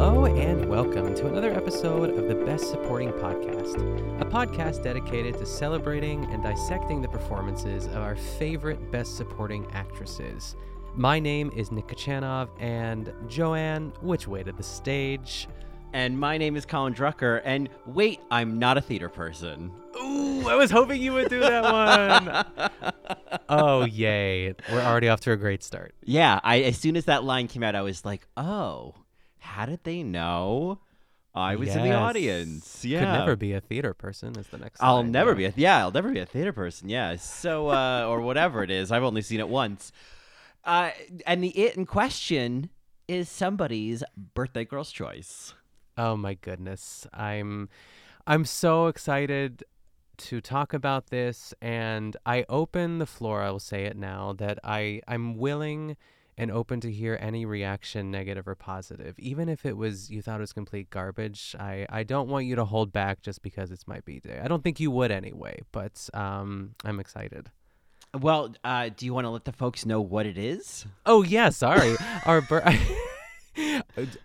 Hello and welcome to another episode of the Best Supporting Podcast, a podcast dedicated to celebrating and dissecting the performances of our favorite Best Supporting actresses. My name is Nick Kachanov, and Joanne, which way to the stage? And my name is Colin Drucker, and wait, I'm not a theater person. Ooh, I was hoping you would do that one. oh, yay. We're already off to a great start. Yeah, I as soon as that line came out, I was like, oh, how did they know I was in the Yes. audience? Yeah. Could never be a theater person, is the next I'll line, never be a yeah, I'll never be a theater person. Yeah. So uh or whatever it is. I've only seen it once. Uh and the it in question is somebody's birthday girl's choice. Oh my goodness. I'm I'm so excited to talk about this and I open the floor, I will say it now, that I I'm willing and open to hear any reaction, negative or positive. Even if it was you thought it was complete garbage, I, I don't want you to hold back just because it's my B day. I don't think you would anyway, but um I'm excited. Well, uh do you want to let the folks know what it is? Oh yeah, sorry. Our bir-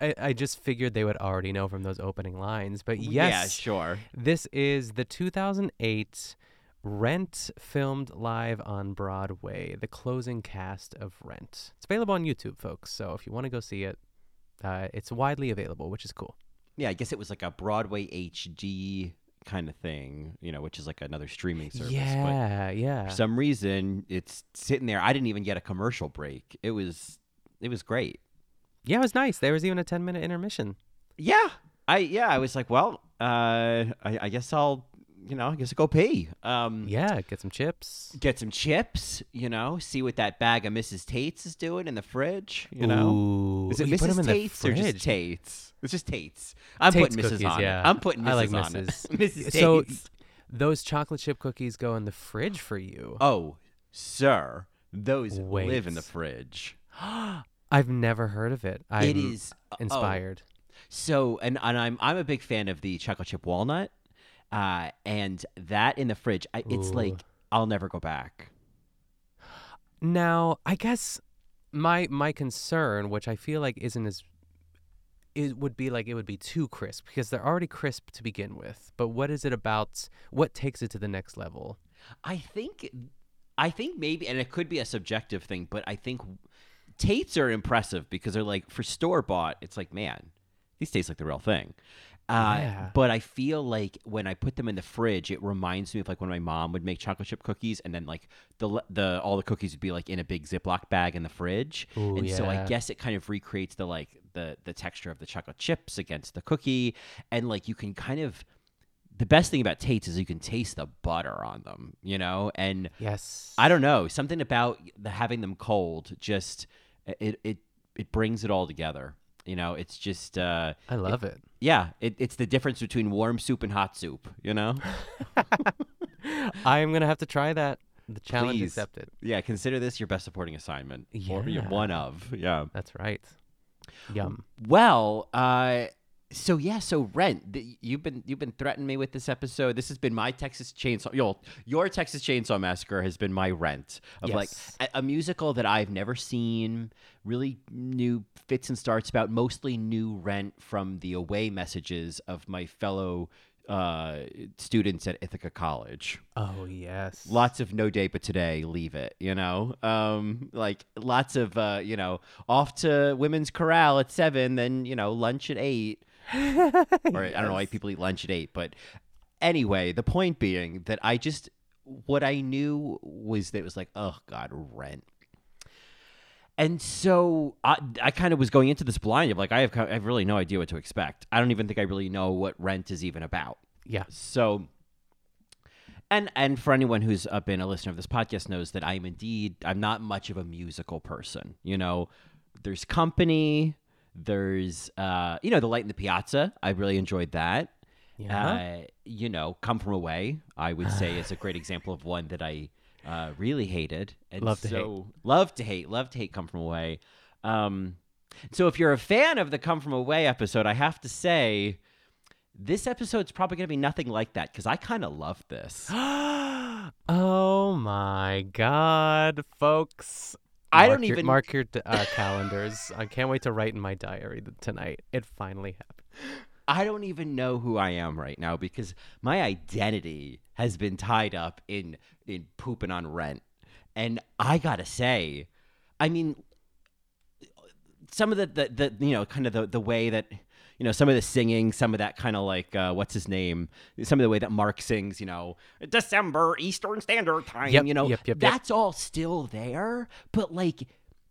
I, I just figured they would already know from those opening lines, but yes, Yeah, sure. This is the 2008 Rent filmed live on Broadway, the closing cast of Rent. It's available on YouTube, folks. So if you want to go see it, uh, it's widely available, which is cool. Yeah, I guess it was like a Broadway HD kind of thing, you know, which is like another streaming service. but yeah, yeah. for some reason it's sitting there. I didn't even get a commercial break. It was it was great. yeah, it was nice. There was even a 10 minute intermission. Yeah. I yeah, I was like, well, uh I, I guess I'll you know, I guess I'll go pee. Um Yeah, get some chips. get some chips, you know, see what that bag of Mrs. Tate's is doing in the fridge, you know. Ooh, Is it you Mrs. Tate's or just. Tate's? It's just Tate's. I'm Tate's putting Mrs. cookies, on yeah. it. I'm putting Mrs. I like on Mrs. it. Mrs. So those chocolate chip cookies go in the fridge for you. Oh, sir, those live in the fridge. I've never heard of it. I'm it is oh. inspired. So, and, and I'm I'm a big fan of the chocolate chip walnut, uh, and that in the fridge, I, it's Ooh. like I'll never go back. Now, I guess my my concern, which I feel like isn't as it would be like it would be too crisp because they're already crisp to begin with. But what is it about? What takes it to the next level? I think, I think maybe, and it could be a subjective thing, but I think Tates are impressive because they're like for store bought. It's like man, these taste like the real thing. Uh, Yeah. But I feel like when I put them in the fridge, it reminds me of like when my mom would make chocolate chip cookies, and then like the the all the cookies would be like in a big Ziploc bag in the fridge, Ooh, and so I guess it kind of recreates the like the the texture of the chocolate chips against the cookie, and like you can kind of. The best thing about Tate's is you can taste the butter on them, you know, and Yes. I don't know something about the having them cold just it it it brings it all together. You know, it's just uh, I love it. yeah, it, it's the difference between warm soup and hot soup. You know, I am gonna have to try that. The challenge Please. accepted. yeah. Consider this your best supporting assignment. Or your Yeah. one of yeah. That's right. Yum. Well, uh, so yeah, so Rent, th- you've been you've been threatening me with this episode. This has been my Texas Chainsaw. Your your Texas Chainsaw Massacre has been my Rent of like a, a musical that I've never seen. Really new fits and starts about mostly new Rent from the away messages of my fellow uh, students at Ithaca College. Oh yes. Lots of no day but today, leave it, you know? Um, like lots of, uh, you know, off to women's chorale at seven, then, you know, lunch at eight. or I don't know why people eat lunch at eight, but anyway, the point being that I just, what I knew was that it was like, oh God, rent. and so I, I kind of was going into this blind of like I have I have really no idea what to expect. I don't even think I really know what Rent is even about. Yeah. So, and and for anyone who's been a listener of this podcast knows that I am indeed I'm not much of a musical person. You know, there's Company, there's uh, you know, The Light in the Piazza. I really enjoyed that. Yeah. Uh, you know, Come From Away. I would say is a great example of one that I uh, really hated. And Love to hate. so, Love to hate. Love to hate Come From Away. Um, so if you're a fan of the Come From Away episode, I have to say this episode's probably going to be nothing like that because I kind of love this. oh my god, folks. I don't your- even- mark your uh, calendars. I can't wait to write in my diary tonight. It finally happened. I don't even know who I am right now because my identity has been tied up in in pooping on rent. And I gotta say, I mean, some of the the, the you know kind of the the way that you know some of the singing, some of that kind of like uh, what's his name, some of the way that Mark sings, you know, December Eastern Standard Time, Yep, you know, yep, yep, that's all still there, but like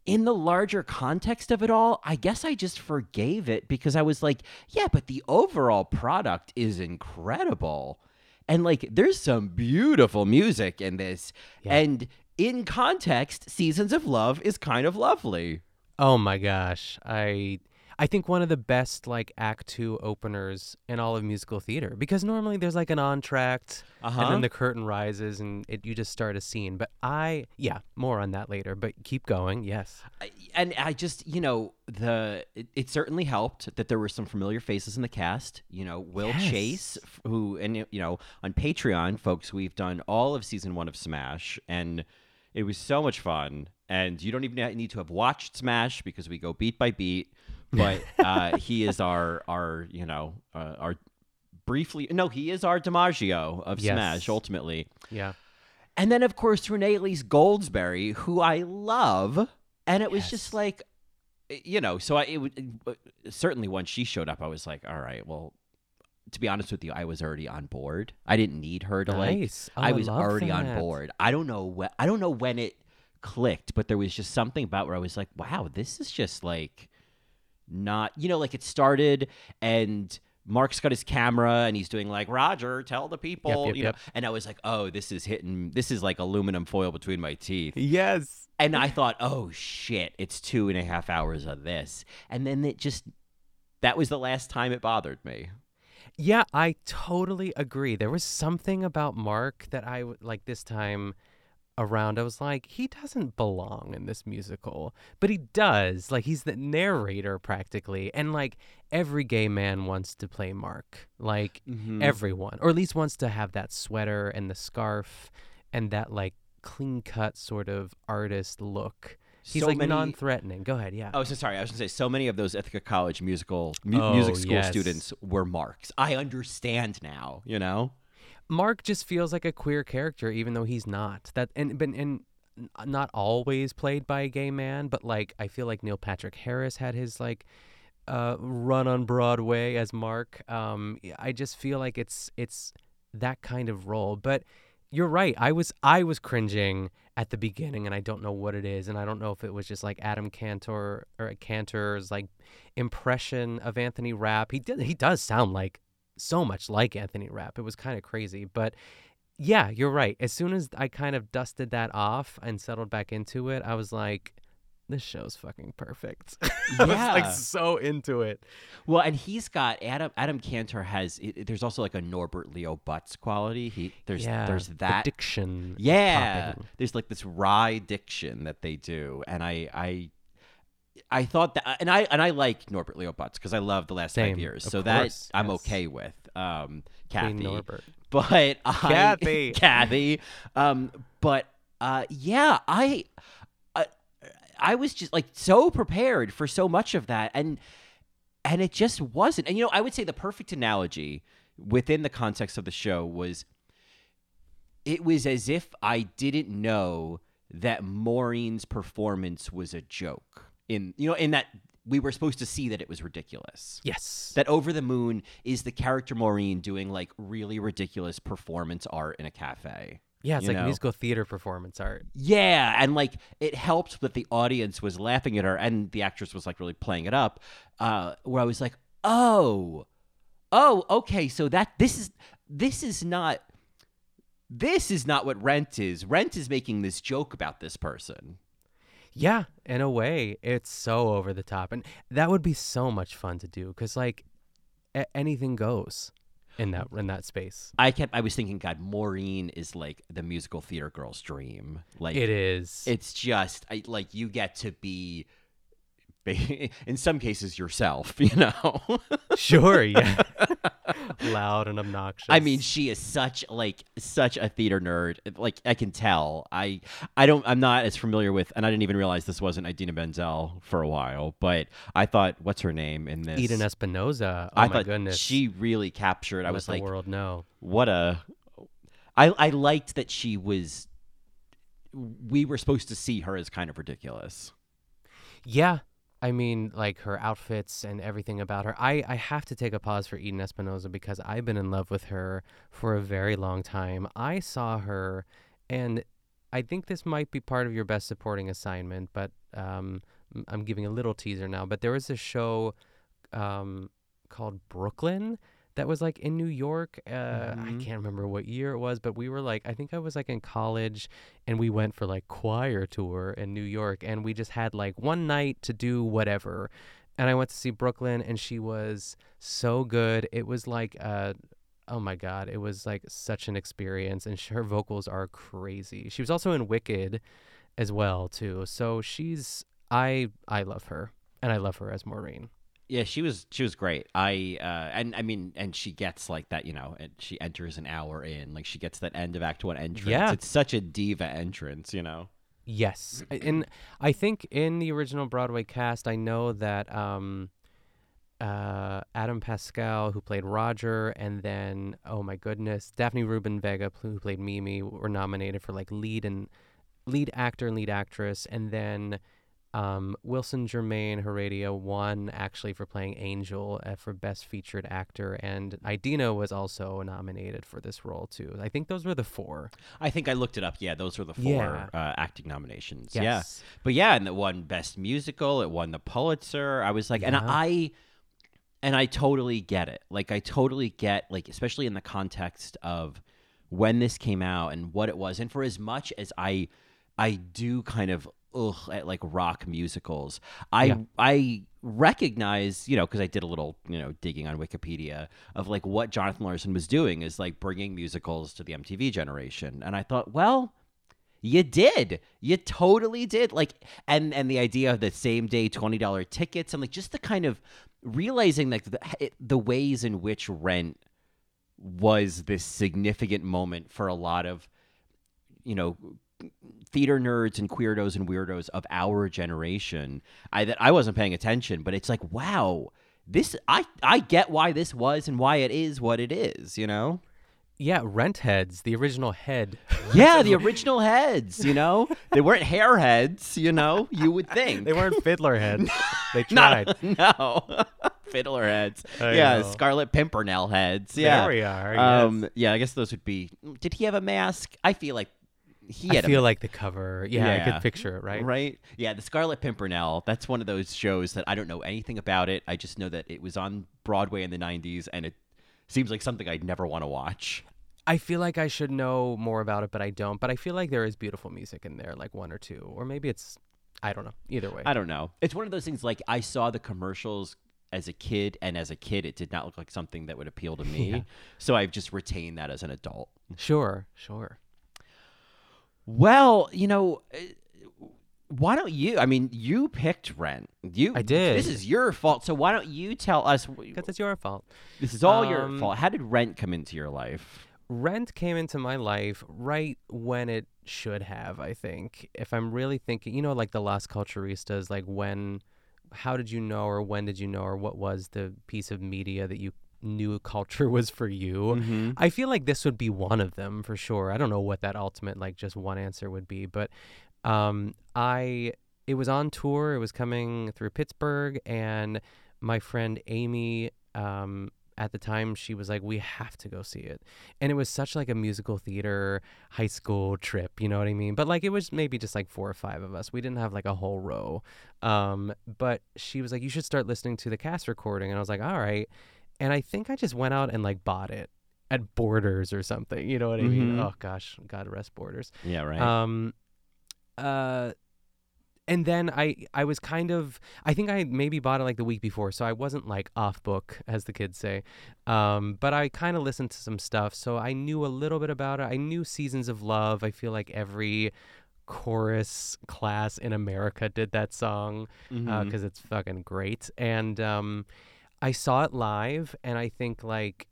in the larger context of it all, I guess I just forgave it because I was like, yeah, but the overall product is incredible. And like there's some beautiful music in this. And in context, Seasons of Love is kind of lovely. Oh my gosh. I I think one of the best like act 2 openers in all of musical theater because normally there's like an entr'acte and Uh-huh. then the curtain rises and it, you just start a scene. But I yeah, more on that later, but keep going. Yes. I- and I just, you know, the it, it certainly helped that there were some familiar faces in the cast. You know, Will Yes. Chase, who, and you know, on Patreon, folks, we've done all of season one of Smash, and it was so much fun. And you don't even need to have watched Smash because we go beat by beat. But uh, he is our our you know uh, our briefly no he is our DiMaggio of Yes. Smash ultimately. Yeah. And then, of course, Renee Elise Goldsberry, who I love. And it was just like, you know, so I, it would certainly when she showed up, I was like, all right, well, to be honest with you, I was already on board. I didn't need her to Nice. like, Oh, I I was love already on board. I don't know when, I don't know when it clicked, but there was just something about where I was like, wow, this is just like not, you know, like it started and Mark's got his camera and he's doing like Roger, tell the people, yep, you yep. know. And I was like, oh, this is hitting. This is like aluminum foil between my teeth. Yes. And I thought, oh shit, it's two and a half hours of this. And then it just, that was the last time it bothered me. Yeah, I totally agree. There was something about Mark that I like this time around. I was like, he doesn't belong in this musical, but he does. Like he's the narrator practically, and like every gay man wants to play Mark. Like Mhm. everyone, or at least wants to have that sweater and the scarf and that like clean cut sort of artist look. He's So like many- non-threatening. Go ahead, yeah. Oh, so sorry. I was gonna say so many of those Ithaca College musical mu- Oh, music school yes. students were marks. I understand now. You know. Mark just feels like a queer character, even though he's not. That and but and not always played by a gay man, but like I feel like Neil Patrick Harris had his like uh, run on Broadway as Mark. Um, I just feel like it's it's that kind of role. But you're right. I was I was cringing at the beginning, and I don't know what it is, and I don't know if it was just like Adam Kantor or Kantor's like impression of Anthony Rapp. He did he does sound like so much like Anthony Rapp. It was kind of crazy, but yeah, you're right. As soon as I kind of dusted that off and settled back into it, I was like, this show's fucking perfect. I was Yeah. like so into it. Well, and he's got Adam. Adam Kantor has. It, there's also like a Norbert Leo Butz quality. He there's Yeah, there's the that diction Yeah, popping. there's like this wry diction that they do, and I I I thought that, and I and I like Norbert Leo Butz because I love the last Same, five years, so that course, I'm yes. okay with. Um, Queen Kathy, Norbert. but I, Kathy. Kathy, um, but uh, yeah, I. I I was just like so prepared for so much of that, and and it just wasn't. And you know, I would say the perfect analogy within the context of the show was it was as if I didn't know that Maureen's performance was a joke. In you know, in that we were supposed to see that it was ridiculous. Yes. That Over the Moon is the character Maureen doing like really ridiculous performance art in a cafe. Yeah, it's like know? musical theater performance art. Yeah, and like it helped that the audience was laughing at her and the actress was like really playing it up. Uh, where I was like, oh, oh, okay, so that this is this is not this is not what Rent is. Rent is making this joke about this person. Yeah, in a way, it's so over the top, and that would be so much fun to do because like a- anything goes in that in that space. I kept I was thinking, God, Maureen is like the musical theater girl's dream. Like It is. It's just I, like you get to be in some cases yourself, you know. Sure, yeah. Loud and obnoxious. I mean, she is such like such a theater nerd. Like I can tell. I I don't. I'm not as familiar with, and I didn't even realize this wasn't Idina Menzel for a while. But I thought, what's her name in this? Eden Espinosa. Oh I my thought goodness. she really captured. I Let was the like, world know. what a. I I liked that she was. We were supposed to see her as kind of ridiculous. Yeah. I mean, like her outfits and everything about her. I, I have to take a pause for Eden Espinosa because I've been in love with her for a very long time. I saw her, and I think this might be part of your best supporting assignment, but um, I'm giving a little teaser now. But there was a show um, called Brooklyn that was like in New York. Uh, I Mhm. can't remember what year it was, but we were like, I think I was like in college and we went for like choir tour in New York and we just had like one night to do whatever. And I went to see Brooklyn and she was so good. It was like, uh, oh my God, it was like such an experience. And her vocals are crazy. She was also in Wicked as well, too. So she's, I, I love her and I love her as Maureen. Yeah, she was she was great. I uh and I mean and she gets like that, you know, and she enters an hour in, like she gets that end of act 1 entrance. Yeah. It's such a diva entrance, you know. Yes, and I think in the original Broadway cast, I know that um, uh, Adam Pascal, who played Roger, and then oh my goodness, Daphne Rubin Vega, who played Mimi, were nominated for like lead and lead actor and lead actress, and then um, Wilson Jermaine Heredia won actually for playing Angel uh, for Best Featured Actor, and Idina was also nominated for this role too. I think those were the four. I think I looked it up. Yeah, those were the four Yeah. uh, acting nominations. Yes. Yeah. But yeah, and it won best musical, it won the Pulitzer. I was like and I and I totally get it. Like I totally get like especially in the context of when this came out and what it was and for as much as I I do kind of ugh at like rock musicals. I Yeah. I recognize, you know, because I did a little, you know, digging on Wikipedia of like what Jonathan Larson was doing is like bringing musicals to the MTV generation, and I thought, well, you did, you totally did. Like, and and the idea of the same day twenty dollar tickets, and like just the kind of realizing like the the ways in which Rent was this significant moment for a lot of, you know, theater nerds and queerdos and weirdos of our generation. I that I wasn't paying attention, but it's like, wow, this I I get why this was and why it is what it is, you know? Yeah, Rent Heads, the original head. Yeah, the original heads, you know? They weren't hair heads, you know? You would think. they weren't fiddler heads. They No, tried. no. Fiddler heads. I yeah, know. Scarlet Pimpernel heads. Yeah. There we are, Um, yeah, I guess those would be. Did he have a mask? I feel like he I had a feel like the cover. Yeah, I could picture it, right? Right? Yeah, the Scarlet Pimpernel. That's one of those shows that I don't know anything about it. I just know that it was on Broadway in the 90s and it seems like something I'd never want to watch. I feel like I should know more about it, but I don't. But I feel like there is beautiful music in there, like one or two, or maybe it's, I don't know. Either way, I don't know. It's one of those things like I saw the commercials as a kid and as a kid it did not look like something that would appeal to me. Yeah. So I've just retained that as an adult. sure, sure. Well, you know, uh, why don't you? I mean, you picked Rent. You I did. This is your fault. So why don't you tell us? Because it's your fault. This is all your Um, fault. How did Rent come into your life? Rent came into my life right when it should have, I think. If I'm really thinking, you know, like the Las Culturistas, like when, how did you know, or when did you know, or what was the piece of media that you knew culture was for you? Mhm. I feel like this would be one of them for sure. I don't know what that ultimate, like just one answer would be, but um, I, it was on tour, it was coming through Pittsburgh, and my friend Amy, um, at the time she was like, "We have to go see it," and it was such like a musical theater high school trip. You know what I mean? But like it was maybe just like four or five of us. We didn't have like a whole row. Um, but she was like, "You should start listening to the cast recording," and I was like, "All right." And I think I just went out and like bought it at Borders or something. You know what I mean? Mhm. Oh gosh, God rest Borders. Yeah, right. Um, uh, and then I I was kind of I think I maybe bought it like the week before, so I wasn't like off book as the kids say. Um, but I kind of listened to some stuff, so I knew a little bit about it. I knew Seasons of Love. I feel like every chorus class in America did that song because Mhm. it's fucking great. And um, I saw it live, and I think like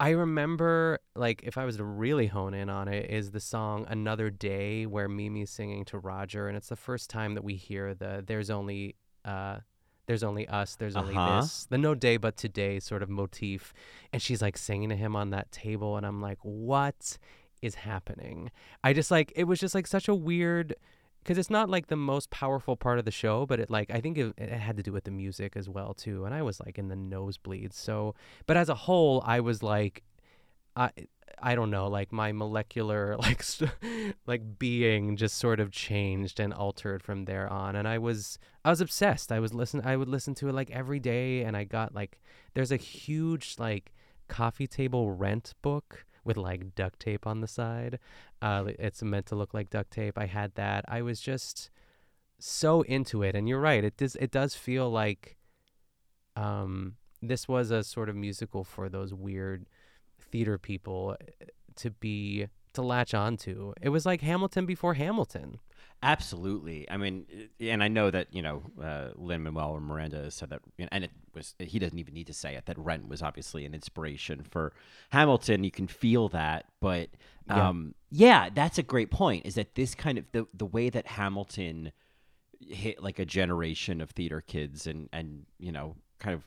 I remember, like, if I was to really hone in on it, is the song "Another Day" where Mimi's singing to Roger, and it's the first time that we hear the "There's only, uh, there's only us, there's only Uh-huh. this," the "No day but today" sort of motif, and she's like singing to him on that table, and I'm like, what is happening? I just like it was just like such a weird because it's not like the most powerful part of the show, but it like I think it, it had to do with the music as well too, and I was like in the nosebleeds. So, but as a whole, I was like, I I don't know, like my molecular like like being just sort of changed and altered from there on, and I was I was obsessed. I was listen I would listen to it like every day, and I got like there's a huge like coffee table rent book with like duct tape on the side. Uh, it's meant to look like duct tape. I had that. I was just so into it, and you're right. It does. It does feel like um, this was a sort of musical for those weird theater people uh, to be to latch onto. It was like Hamilton before Hamilton. Absolutely. I mean, and I know that you know uh, Lin Manuel Miranda said that, and it was he doesn't even need to say it that Rent was obviously an inspiration for Hamilton. You can feel that, but Yeah. um, yeah, that's a great point. Is that this kind of the the way that Hamilton hit like a generation of theater kids and and you know kind of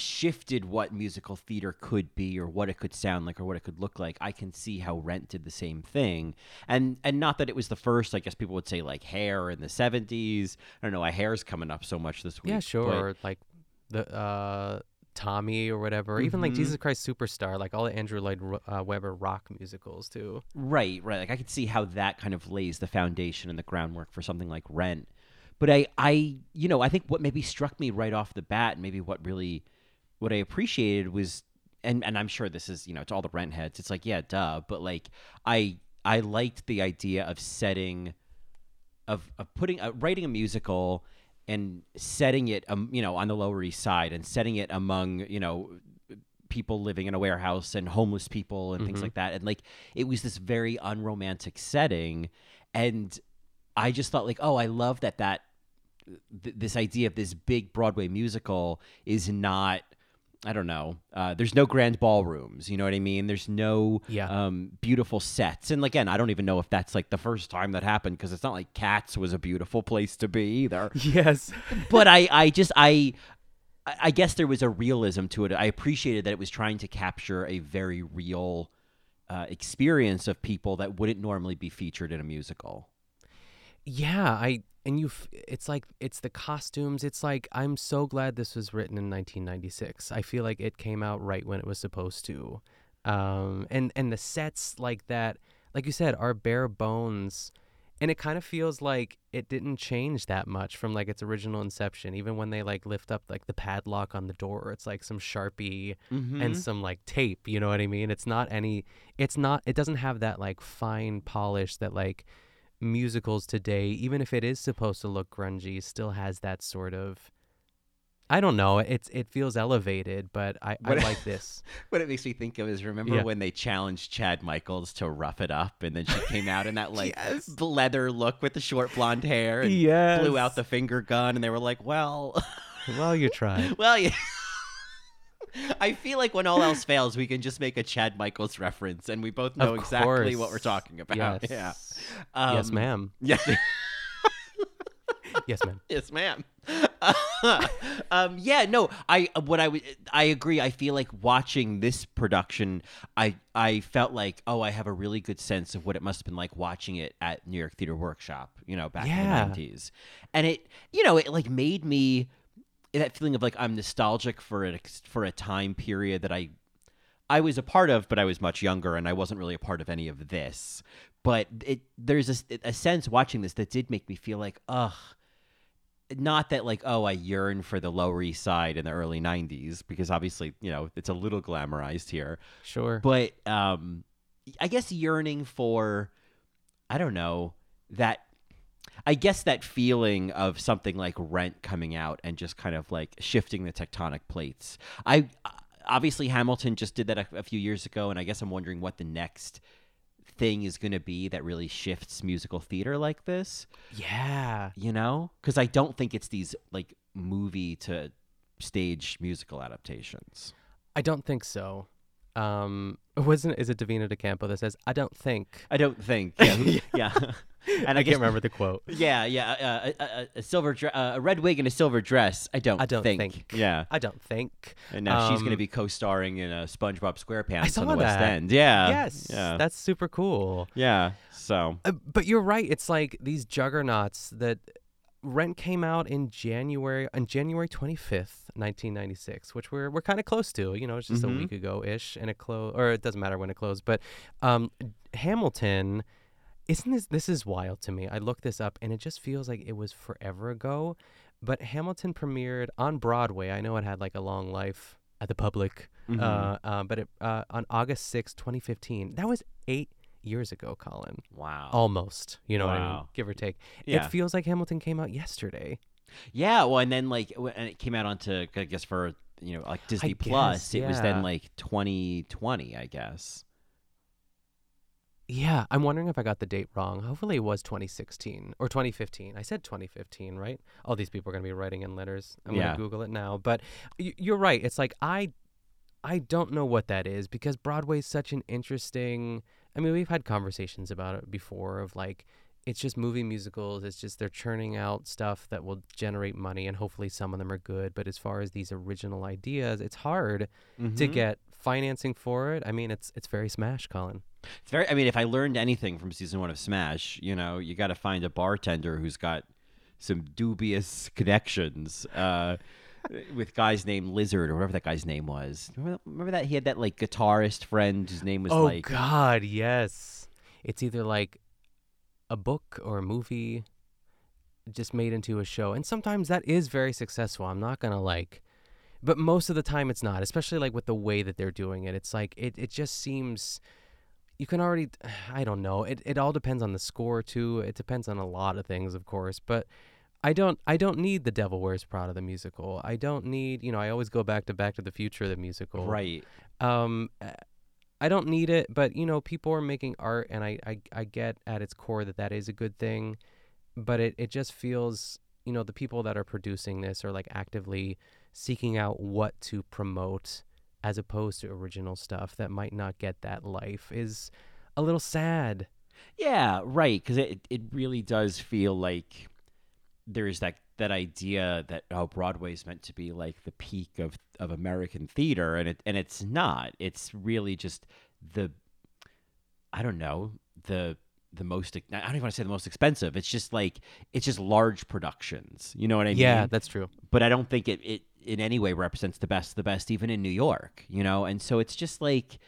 shifted what musical theater could be or what it could sound like or what it could look like i can see how rent did the same thing and and not that it was the first i guess people would say like hair in the 70s i don't know why hair's coming up so much this week Yeah, sure. Or like the uh, Tommy or whatever. or Even like Mhm. Jesus Christ Superstar, like all the Andrew Lloyd uh, Webber rock musicals too. Right, right. Like I could see how that kind of lays the foundation and the groundwork for something like Rent. But I, I, you know, I think what maybe struck me right off the bat, and maybe what really, what I appreciated was, and and I'm sure this is, you know, to all the Rent heads, it's like, yeah, duh. But like, I, I liked the idea of setting, of of putting, uh, writing a musical and setting it, um, you know, on the Lower East Side and setting it among, you know, people living in a warehouse and homeless people and things Mhm. like that and like it was this very unromantic setting and i just thought like oh i love that that th- this idea of this big broadway musical is not i don't know uh, there's no grand ballrooms you know what i mean there's no Yeah. um, beautiful sets and again i don't even know if that's like the first time that happened because it's not like cats was a beautiful place to be either Yes. but I, I just I I guess there was a realism to it. I appreciated that it was trying to capture a very real uh, experience of people that wouldn't normally be featured in a musical. Yeah, I and you f- it's like it's the costumes. It's like I'm so glad this was written in 1996. I feel like it came out right when it was supposed to. Um and and the sets like that like you said are bare bones and it kind of feels like it didn't change that much from like its original inception even when they like lift up like the padlock on the door it's like some sharpie Mhm. and some like tape you know what i mean it's not any it's not it doesn't have that like fine polish that like musicals today even if it is supposed to look grungy still has that sort of i don't know it's it feels elevated but i, I What- like this What it makes me think of is remember Yeah. when they challenged Chad Michaels to rough it up, and then she came out in that like leather look with the short blonde hair, and blew out the finger gun, and they were like, "Well, well you tried well, yeah." I feel like when all else fails, we can just make a Chad Michaels reference, and we both know exactly what we're talking about. Yes. Yeah. yes Um, ma'am Yeah. yes ma'am yes, ma'am. um, yeah, no, I what I would I agree. I feel like watching this production, I I felt like oh, I have a really good sense of what it must have been like watching it at New York Theater Workshop, you know, back Yeah. in the nineties, and it you know it like made me. That feeling of like I'm nostalgic for a for a time period that I I was a part of, but I was much younger and I wasn't really a part of any of this. But it there's a, a sense watching this that did make me feel like, ugh, not that like oh I yearn for the Lower East Side in the early '90s because obviously you know it's a little glamorized here. Sure. But um, I guess yearning for I don't know that I guess that feeling of something like Rent coming out and just kind of like shifting the tectonic plates. I obviously Hamilton just did that a, a few years ago, and I guess I'm wondering what the next thing is going to be that really shifts musical theater like this. Yeah. You know? Because I don't think it's these like movie to stage musical adaptations. I don't think so. Um, wasn't is it Divina De Campo that says, "I don't think." I don't think. Yeah, yeah. and I, I can't remember the quote. Yeah, yeah. Uh, a, a, a, silver, dre- uh, a red wig and a silver dress. I don't. I don't think. think. Yeah, I don't think. And now um, she's going to be co-starring in a SpongeBob SquarePants on the West that. End. Yeah. Yes. Yeah. That's super cool. Yeah. So. Uh, but you're right. It's like these juggernauts that Rent came out in January on January 25th, 1996, which we're we're kind of close to. You know, it's just Mhm. a week ago ish, and it closed, or it doesn't matter when it closed. But um, Hamilton, isn't this this is wild to me? I looked this up, and it just feels like it was forever ago. But Hamilton premiered on Broadway. I know it had like a long life at the public, Mhm. uh, uh, but it uh, on August 6, 2015. That was eight years ago, Colin. Wow. Almost, you know what I mean? Give or take. Yeah. It feels like Hamilton came out yesterday. Yeah. Well, and then like, and it came out onto I guess for you know like Disney Plus. guess, It was then yeah. like 2020, I guess. Yeah, I'm wondering if I got the date wrong. Hopefully it was 2016 or 2015. I said 2015, right? All these people are going to be writing in letters. I'm Yeah. going to Google it now. But y- you're right. It's like I I don't know what that is because Broadway's such an interesting I mean, we've had conversations about it before of like it's just movie musicals. It's just they're churning out stuff that will generate money and hopefully some of them are good, but as far as these original ideas, it's hard to Mhm. get financing for it. I mean, it's it's very smash, Colin. It's very. I mean, if I learned anything from season one of Smash, you know, you got to find a bartender who's got some dubious connections uh, with guys named Lizard or whatever that guy's name was. Remember, remember that he had that like guitarist friend whose name was oh like God, yes. It's either like a book or a movie just made into a show, and sometimes that is very successful. I'm not gonna like, but most of the time it's not. Especially like with the way that they're doing it. It's like it. It just seems. You can already, I don't know. It it all depends on the score too. It depends on a lot of things, of course. But I don't I don't need the Devil Wears Prada the musical. I don't need you know. I always go back to Back to the Future the musical. right. Um, uh, I don't need it, but you know, people are making art, and I, I, I get at its core that that is a good thing, but it, it just feels, you know, the people that are producing this are like actively seeking out what to promote as opposed to original stuff that might not get that life is a little sad. Yeah, right. Because it it really does feel like there's that that idea that oh Broadway is meant to be like the peak of of American theater, and it and it's not. It's really just the I don't know the the most I don't even want to say the most expensive. It's just like it's just large productions. You know what I mean? Yeah, that's true. But I don't think it it in any way represents the best of the best, even in New York. You know, and so it's just like.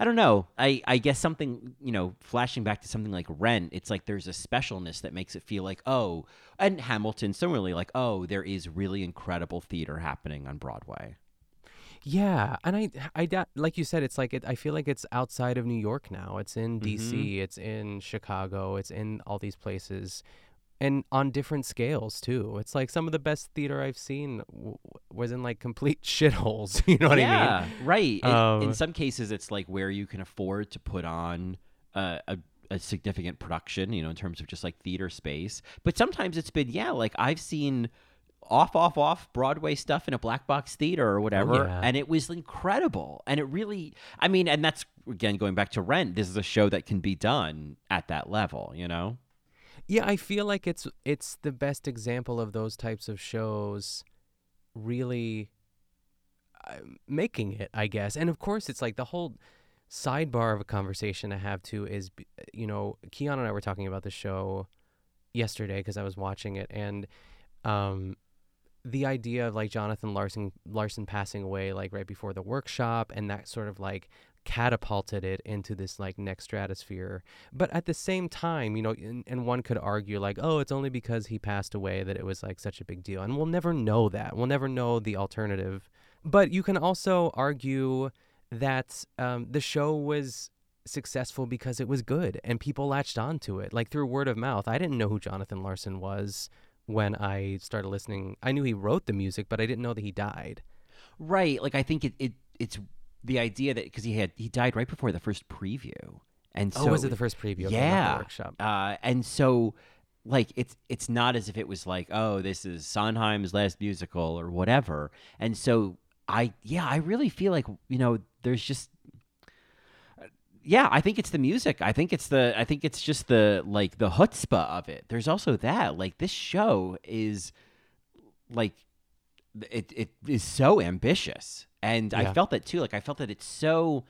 I don't know. I, I guess something, you know, flashing back to something like Rent, it's like there's a specialness that makes it feel like, oh, and Hamilton similarly, like, oh, there is really incredible theater happening on Broadway. Yeah, and I, I, da- like you said, it's like it, I feel like it's outside of New York now. It's in D.C., mm-hmm. it's in Chicago, it's in all these places, and on different scales too. It's like some of the best theater I've seen w- was in like complete shitholes. You know what yeah, I mean? Yeah, right. In, Um, in some cases, it's like where you can afford to put on uh, a a significant production, you know, in terms of just like theater space. But sometimes it's been, yeah, like I've seen off, off, off Broadway stuff in a black box theater or whatever, yeah. and it was incredible. And it really, I mean, and that's again going back to Rent. This is a show that can be done at that level, you know. Yeah, I feel like it's it's the best example of those types of shows really uh, making it, I guess. And of course, it's like the whole sidebar of a conversation I have too is, you know, Keon and I were talking about the show yesterday because I was watching it, and um, the idea of like Jonathan Larson Larson passing away like right before the workshop and that sort of like catapulted it into this like next stratosphere. But at the same time, you know, and, and, one could argue like, oh, it's only because he passed away that it was like such a big deal. And we'll never know that. We'll never know the alternative. But you can also argue that um, the show was successful because it was good and people latched onto it like through word of mouth. I didn't know who Jonathan Larson was when I started listening. I knew he wrote the music, but I didn't know that he died. Right. Like I think it, it it's the idea that because he had he died right before the first preview, and so oh, was it the first preview? Yeah, workshop. Uh, and so like it's it's not as if it was like oh this is Sondheim's last musical or whatever, and so I yeah I really feel like you know there's just yeah, I think it's the music. I think it's the I think it's just the like the chutzpah of it. There's also that like this show is like it it is so ambitious. And yeah. I felt that too. Like I felt that it's so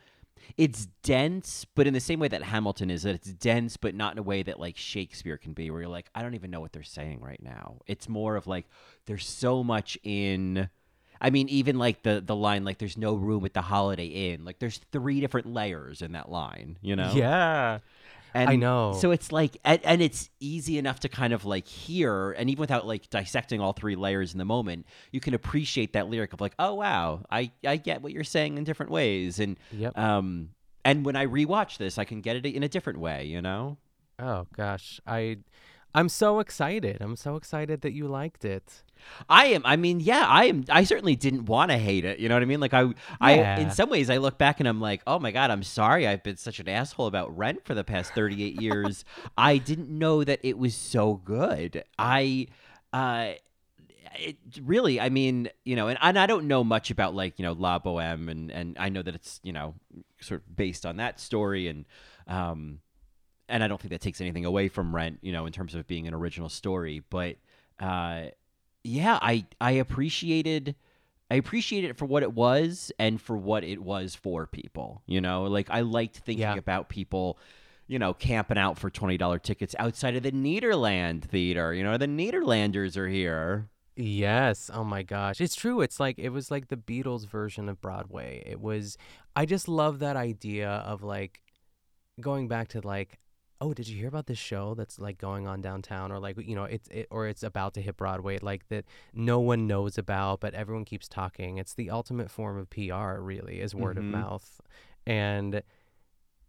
it's dense, but in the same way that Hamilton is, that it's dense, but not in a way that like Shakespeare can be, where you're like, I don't even know what they're saying right now. It's more of like there's so much in I mean, even like the the line like "There's no room at the Holiday Inn." Like, there's three different layers in that line. You know? Yeah. And I know. So it's like, and, and, it's easy enough to kind of like hear, and even without like dissecting all three layers in the moment, you can appreciate that lyric of like, oh wow, I I get what you're saying in different ways, and yep. um, and when I rewatch this, I can get it in a different way, you know. Oh gosh, I I'm so excited. I'm so excited that you liked it. I am. I mean, yeah, I am. I certainly didn't want to hate it. You know what I mean? Like I, yeah. I, in some ways, I look back and I'm like, oh my god, I'm sorry. I've been such an asshole about Rent for the past 38 years. I didn't know that it was so good. I, uh, it really, I mean, you know, and, and I don't know much about like you know La Boheme, and and I know that it's you know sort of based on that story, and um, and I don't think that takes anything away from Rent, you know, in terms of being an original story, but uh yeah, I I appreciated I appreciated it for what it was and for what it was for people. You know, like I liked thinking yeah. about people, you know, camping out for twenty dollar tickets outside of the Nederlander theater. You know, the Nederlanders are here. Yes. Oh my gosh. It's true. It's like it was like the Beatles version of Broadway. It was I just love that idea of like going back to like oh, did you hear about this show that's like going on downtown or like, you know, it's, it, or it's about to hit Broadway, like that no one knows about, but everyone keeps talking. It's the ultimate form of PR, really, is word mm-hmm. of mouth. And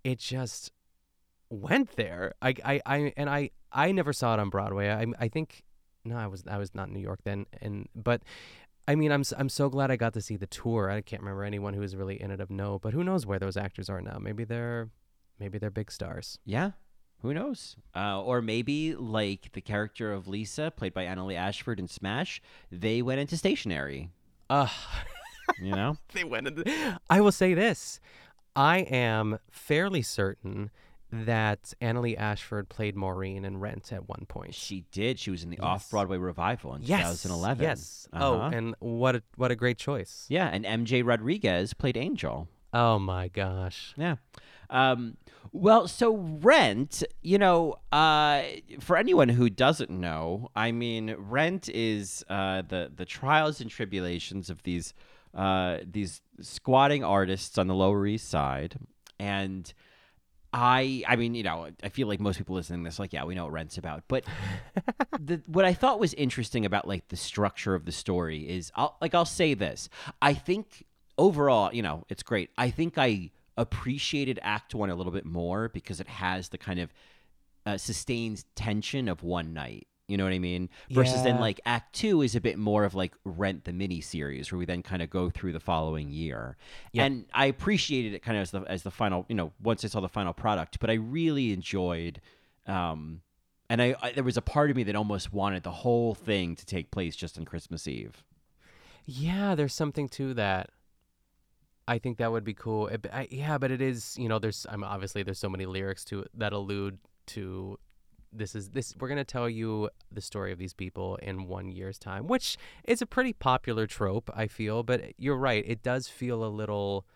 it just went there. I, I, I, and I, I never saw it on Broadway. I, I think, no, I was, I was not in New York then. And, but, I mean, I'm I'm so glad I got to see the tour. I can't remember anyone who was really in it of no, but who knows where those actors are now? Maybe they're maybe they're big stars. Yeah, who knows? Uh, or maybe like the character of Lisa, played by Annaleigh Ashford in Smash, they went into stationery. Uh, you know, they went into. I will say this: I am fairly certain that Annaleigh Ashford played Maureen in Rent at one point. She did. She was in the yes. off Broadway revival in yes. 2011. Yes. Oh, uh-huh. Oh, and what a, what a great choice. Yeah, and MJ Rodriguez played Angel. Oh my gosh. Yeah. Um, well, so Rent, you know, uh, for anyone who doesn't know, I mean, Rent is uh, the the trials and tribulations of these uh, these squatting artists on the Lower East Side, and I, I mean, you know, I feel like most people listening to this, like, yeah, we know what Rent's about. But the, what I thought was interesting about like the structure of the story is, I'll, like, I'll say this: I think overall, you know, it's great. I think I appreciated Act One a little bit more because it has the kind of uh, sustained tension of one night. You know what I mean? Versus yeah. then like Act Two is a bit more of like Rent the mini series where we then kind of go through the following year. Yep. And I appreciated it kind of as the as the final, you know, once I saw the final product. But I really enjoyed. Um, and I, I there was a part of me that almost wanted the whole thing to take place just on Christmas Eve. Yeah, there's something to that. I think that would be cool. Eh, it, I, yeah, but it is, you know, there's I'm obviously there's so many lyrics to that allude to this is this we're going to tell you the story of these people in 1 year's time, which is a pretty popular trope, I feel, but eh, you're right, it does feel a little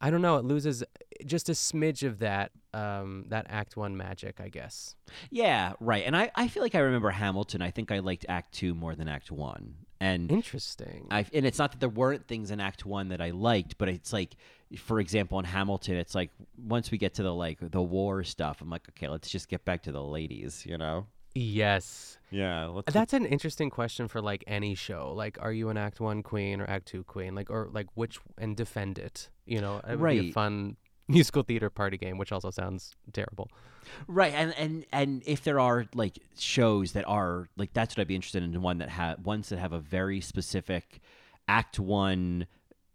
I don't know, it loses eh, just a smidge of that um, that act 1 magic, I guess. Yeah, right. And I I feel like I remember Hamilton. I think I liked act 2 more than act 1. And Interesting. I and it's not that there weren't things in Act One that I liked, but it's like, for example, in Hamilton, it's like once we get to the like the war stuff, I'm like, okay, let's just get back to the ladies, you know? yes. Yeah, let's. That's an interesting question for like any show. Like, are you an Act One queen or Act Two queen? Like, or like which and defend it. You know, it would be a Right. fun musical theater party game, which also sounds terrible. Right, and and and if there are like shows that are like that's what I'd be interested in one that have ones that have a very specific act one,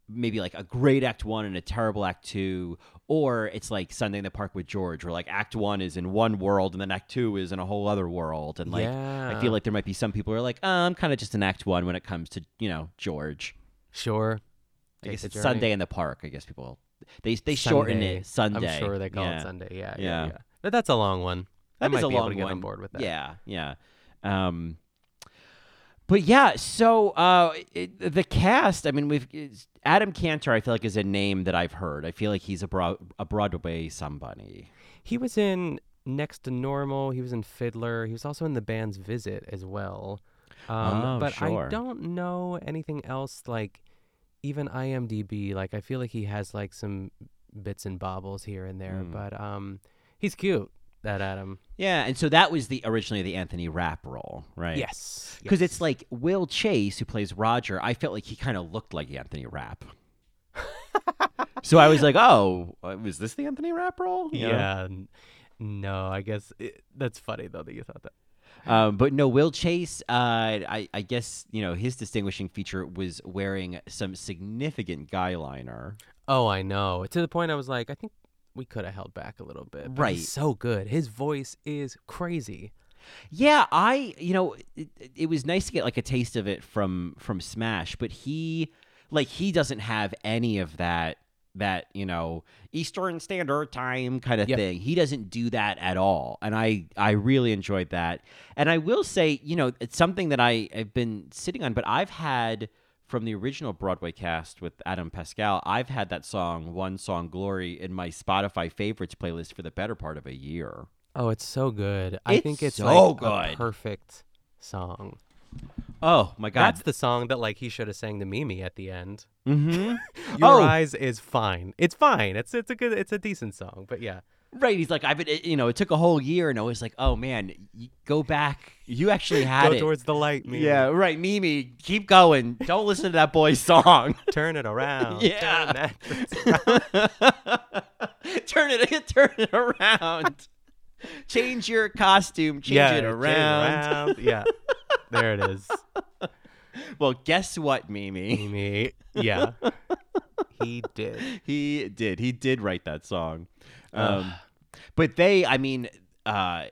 maybe like a great act one and a terrible act two, or it's like Sunday in the Park with George, where like act one is in one world and then act two is in a whole other world, and like I feel like there might be some people who are like, oh, I'm kind of just an act one when it comes to you know George. Sure. I guess it's. Sunday in the Park. I guess people they they shorten it Sunday. I'm sure they call Yeah. it Sunday. Yeah, yeah, Yeah. But that's a long one. I That is might a be able to get one. on board with that. Yeah, yeah. Um, but yeah, so uh, it, the cast. I mean, we've Adam Kantor. I feel like is a name that I've heard. I feel like he's a broad a Broadway somebody. He was in Next to Normal. He was in Fiddler. He was also in the band's Visit as well. Um, Oh, but sure. I don't know anything else like even IMDb. Like I feel like he has like some bits and bobbles here and there. Mm. But um, he's cute. That Adam. Yeah, and so that was the originally the Anthony Rapp role, right? Yes. Because yes. it's like Will Chase, who plays Roger. I felt like he kind of looked like Anthony Rapp. so I was like, "Oh, uh, was this the Anthony Rapp role?" You yeah. No, I guess it, that's funny though that you thought that. Um, but no, Will Chase, uh, I, I guess, you know, his distinguishing feature was wearing some significant guy liner. Oh, I know. To the point I was like, I think we could have held back a little bit. but Right. He's so good. His voice is crazy. Yeah, I, you know, it, it was nice to get like a taste of it from from Smash, but he, like, he doesn't have any of that that you know Eastern Standard Time kind of Yep. thing. He doesn't do that at all, and I I really enjoyed that. And I will say, you know, it's something that I I've been sitting on, but I've had from the original Broadway cast with Adam Pascal, I've had that song "One Song Glory" in my Spotify favorites playlist for the better part of a year. Oh, it's so good. I think It's so like a good. perfect song. Oh my god! That's the song that like he should have sang to Mimi at the end. mm-hmm. Your Oh. eyes is fine. It's fine. It's it's a good it's a decent song. But yeah. Right. He's like, I've been, you know, it took a whole year, and I was like, oh man, go back. You actually had Go it. towards the light, Mimi. Yeah, right. Mimi, keep going. Don't listen to that boy's song. Turn it around. Yeah. Turn that turn it, turn it around. Change your costume. Change yeah, it change around. yeah. There it is. Well, guess what, Mimi? Mimi. Yeah. He did. He did. He did write that song. Um, but they, I mean, uh,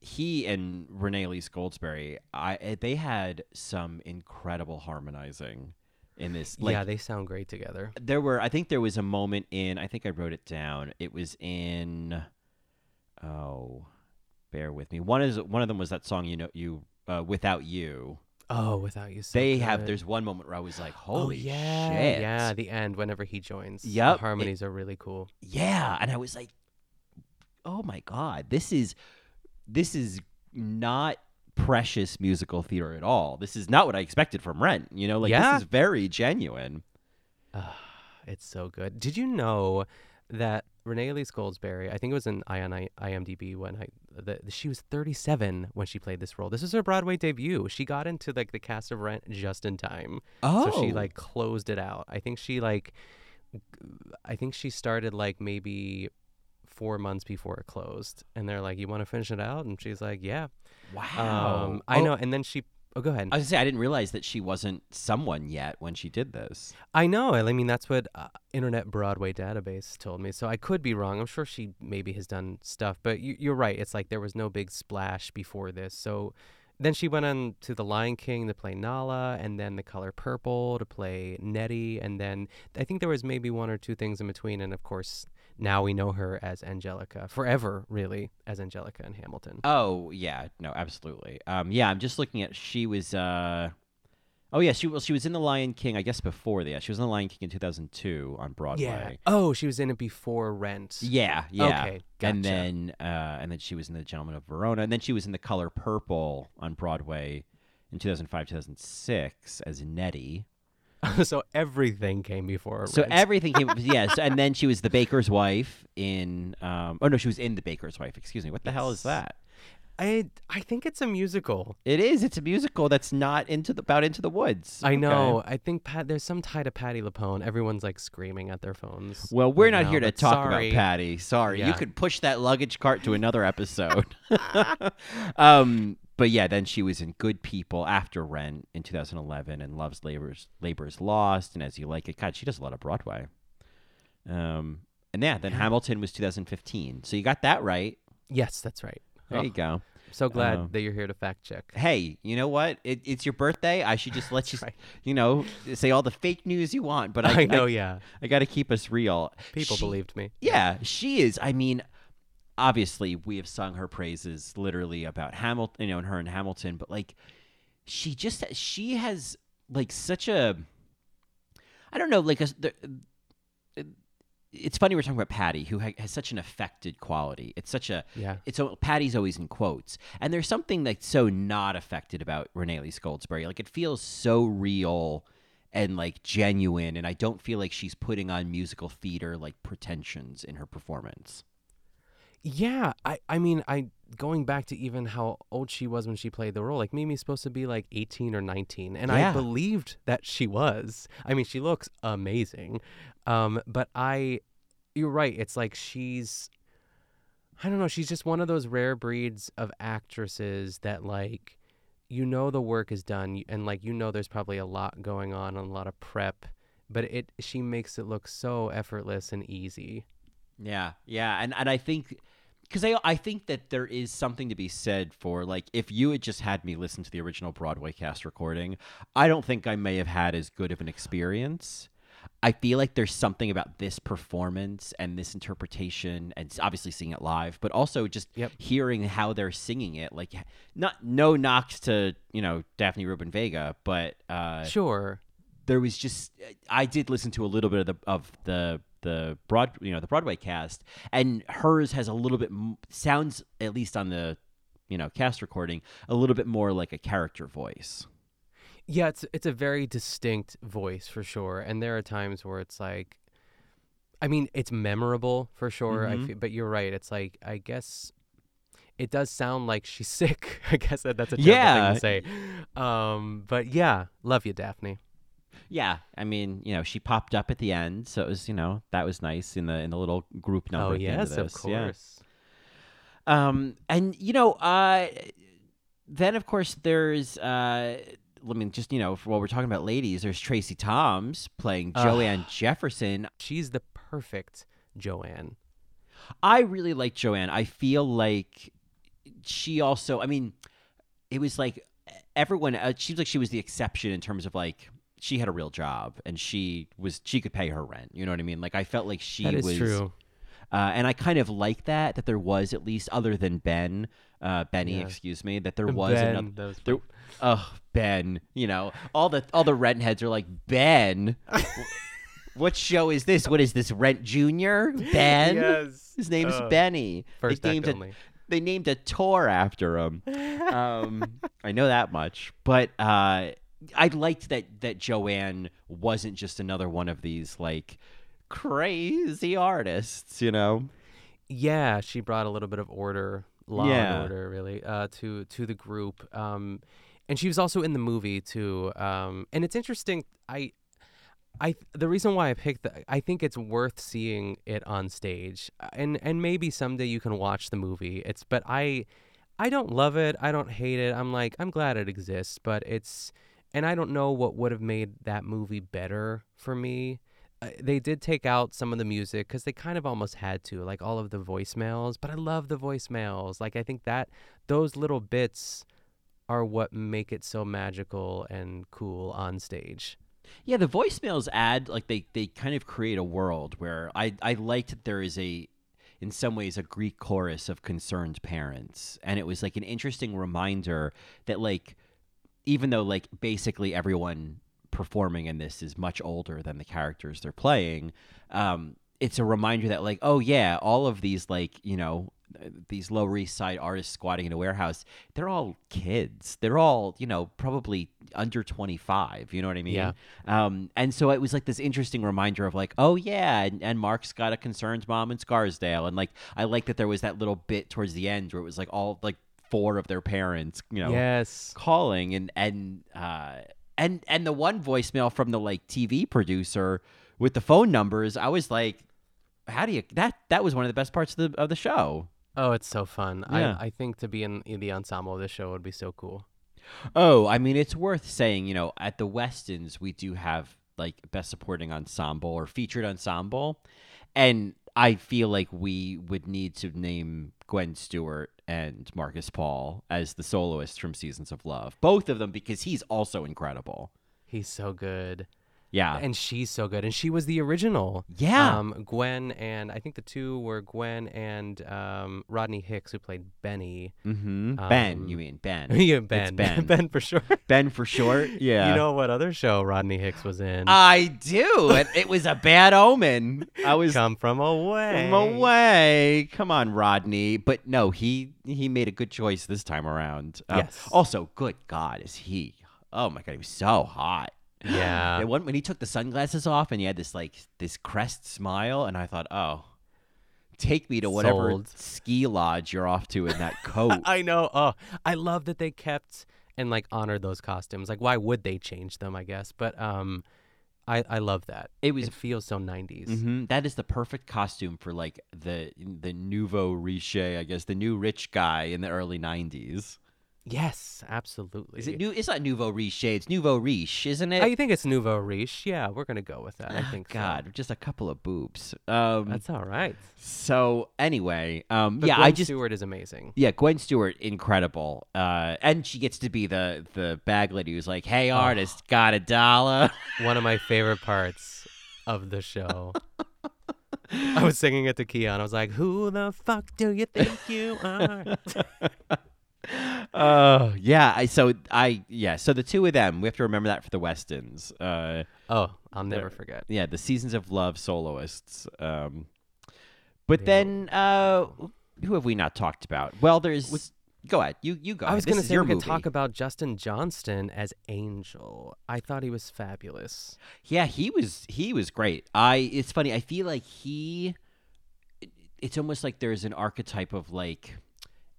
he and Renee Elise Goldsberry, I they had some incredible harmonizing in this. Like, yeah, they sound great together. there were i think there was a moment in i think i wrote it down it was in oh bear with me one is one of them was that song you know you uh, without you Oh, without you. So they have there's one moment where i was like Oh holy yeah, shit yeah. The end whenever he joins. the Yep, it- harmonies are really cool. yeah and i was like oh my god this is this is not precious musical theater at all this is not what i expected from rent you know like Yeah. this is very genuine It's so good. Did you know that Renee Elise Goldsberry? I think it was in I on I- IMDb when I the, she was 37 when she played this role. This is her Broadway debut. She got into like the cast of Rent just in time. So she Oh. like closed it out. I think she like I think she started like maybe four months before it closed, and they're like, "You want to finish it out?" And she's like, "Yeah." wow Um, I Oh, know. And then she. Oh, go ahead. I was gonna say I didn't realize that she wasn't someone yet when she did this. I know. I mean, that's what uh, Internet Broadway Database told me. So I could be wrong. I'm sure she maybe has done stuff, but you, you're right. It's like there was no big splash before this. So then she went on to The Lion King to play Nala, and then The Color Purple to play Nettie, and then I think there was maybe one or two things in between. And of course, now we know her as Angelica forever, really, as Angelica in Hamilton. Oh yeah, no, absolutely. Um, yeah, I'm just looking at. She was. Uh, oh yeah, she well, she was in The Lion King. I guess before that, she was in The Lion King in 2002 on Broadway. yeah. Oh, she was in it before Rent. Yeah, yeah. Okay, And then, uh, and then she was in The Gentleman of Verona, and then she was in The Color Purple on Broadway in 2005 2006 as Nettie. so everything came before. So everything came yes, and then she was the baker's wife in um oh no, she was in the baker's wife, excuse me. What the hell is that? I I think it's a musical. It is. It's a musical that's not into the about into the woods. I Okay. know. I think Pat. There's some tie to Patti LuPone. Everyone's like screaming at their phones. Well, we're right not now, here to talk sorry. about Patti. Sorry, you could push that luggage cart to another episode. um, but yeah, then she was in Good People after Rent in 2011 and Love's Labor's Labor's Lost and As You Like It. God, she does a lot of Broadway. Um, and yeah, then Hamilton was 2015. So you got that right. Yes, that's right. There Oh, you go. So glad Oh. that you're here to fact check. Hey, you know what? It, it's your birthday. I should just let you, right. you know, say all the fake news you want. But I, I know, yeah. I got to keep us real. People She- believed me. Yeah, she is. I mean, obviously, we have sung her praises literally about Hamilton, you know, and her in Hamilton, but like, she just she has like such a, I don't know, like a. The, uh, it's funny we're talking about Patti, who ha- has such an affected quality. It's such a Yeah. It's Patti's always in quotes, and there's something that's so not affected about Renee Elise Goldsberry. Like it feels so real and like genuine, and I don't feel like she's putting on musical theater like pretensions in her performance. Yeah, I I mean, I going back to even how old she was when she played the role. Like Mimi's supposed to be like 18 or 19, and Yeah. I believed that she was. I mean, she looks amazing. Um, but I you're right. It's like she's I don't know, she's just one of those rare breeds of actresses that like you know the work is done and like you know there's probably a lot going on and a lot of prep, but it she makes it look so effortless and easy. Yeah, yeah, and and I think because I I think that there is something to be said for like if you had just had me listen to the original Broadway cast recording, I don't think I may have had as good of an experience. I feel like there's something about this performance and this interpretation, and obviously seeing it live, but also just Yep. hearing how they're singing it. Like, not no knocks to you know Daphne Rubin Vega, but uh, Sure. there was just I did listen to a little bit of the of the the broad you know the Broadway cast, and hers has a little bit sounds at least on the you know cast recording a little bit more like a character voice. Yeah, it's it's a very distinct voice for sure, and there are times where it's like, I mean, it's memorable for sure. I Mhm. feel, but you're right. It's like I guess it does sound like she's sick. I guess that that's a terrible Yeah. thing to say. Um, but yeah, love you, Daphne. Yeah, I mean you know she popped up at the end, so it was you know that was nice in the in the little group number. oh the end yes, of. Yeah. course. Um, and you know, uh, then of course there's uh, let me just you know while we're talking about ladies, there's Tracie Thoms playing. Joanne Jefferson. She's the perfect Joanne. I really like Joanne. I feel like she also. I mean, it was like everyone. Uh, she was like she was the exception in terms of like she had a real job and she was she could pay her rent. You know what I mean? Like I felt like she That is was true. Uh, and I kind of like that that there was at least other than Ben, uh, Benny, Yeah. excuse me, that there was Ben, another. was there, oh, Ben, you know, all the all the rent heads are like Ben. what show is this? What is this? Rent Junior? Ben? Yes. His name's Uh, Benny. first they named a, only. They named a tour after him. um, I know that much, but uh, I liked that that Joanne wasn't just another one of these like crazy artists, you know. Yeah, she brought a little bit of order, law Yeah. and order, really, uh, to to the group. Um, and she was also in the movie too. Um, and it's interesting. I, I, the reason why I picked, the, I think it's worth seeing it on stage, and and maybe someday you can watch the movie. It's, but I, I don't love it. I don't hate it. I'm like, I'm glad it exists, but it's, and I don't know what would have made that movie better for me uh, they did take out some of the music because they kind of almost had to, like all of the voicemails. But I love the voicemails. Like I think that those little bits are what make it so magical and cool on stage. Yeah, the voicemails add like they they kind of create a world where I I liked that there is a in some ways a Greek chorus of concerned parents and it was like an interesting reminder that like even though like basically everyone performing in this is much older than the characters they're playing um it's a reminder that like oh yeah all of these like you know these Lower East Side artists squatting in a warehouse. They're all kids. They're all you know probably under twenty five. You know what I mean? Yeah. Um, and so it was like this interesting reminder of like, oh yeah, and, and Mark's got a concerned mom in Scarsdale, and like I like that there was that little bit towards the end where it was like all like four of their parents, you know, Yes. calling and and uh and and the one voicemail from the like TV producer with the phone numbers, I was like, how do you that that was one of the best parts of the of the show. Oh, it's so fun. Yeah. I, I think to be in, in the ensemble of this show would be so cool. Oh, I mean, it's worth saying, you know, at the Westons, we do have like best supporting ensemble or featured ensemble. And I feel like we would need to name Gwen Stewart and Marcus Paul as the soloists from Seasons of Love. Both of them because he's also incredible. He's so good. Yeah. And she's so good. And she was the original. Yeah. Um, Gwen and I think the two were Gwen and um, Rodney Hicks, who played Benny. Mm-hmm. ben, Um, you mean Ben? yeah, It's Ben. Ben. ben for sure. Ben for short. Yeah. You know what other show Rodney Hicks was in? I do. It, it was a bad omen. I was Come from away. From away. Come on, Rodney. But no, he he made a good choice this time around. Um, Yes. Also, good God, is he? Oh my God, he was so hot. Yeah. And when, when he took the sunglasses off and he had this like this crest smile, and I thought, oh, take me to whatever Sold. ski lodge you're off to in that coat. I know. Oh, I love that they kept and like honored those costumes. Like, why would they change them? I guess, but um, I I love that. It was- It feels so 90s. hmm That is the perfect costume for like the the nouveau riche, I guess, the new rich guy in the early '90s. Yes, absolutely. Is it new? It's not nouveau riche. It's nouveau riche, isn't it? I think it's nouveau riche. Yeah, we're gonna go with that. I Ah, think. so. God, just a couple of boobs. Um, that's all right. so anyway, um, yeah, Gwen I just Stewart is amazing. yeah, Gwen Stewart, incredible, uh, and she gets to be the the bag lady who's like, "Hey, Oh. artist, got a dollar?" One of my favorite parts of the show. I was singing it to Keon. I was like, "Who the fuck do you think you are?" Oh yeah, I so I yeah, so the two of them, we have to remember that for the Westons. Uh, oh, I'll never forget. yeah, the Seasons of Love soloists. Um, but then, uh, who have we not talked about? Well, there's. go ahead, you you go. I was going gonna say we could talk about Justin Johnston as Angel. I thought he was fabulous. Yeah, he was he was great. I it's funny. I feel like he it- it's almost like there's an archetype of like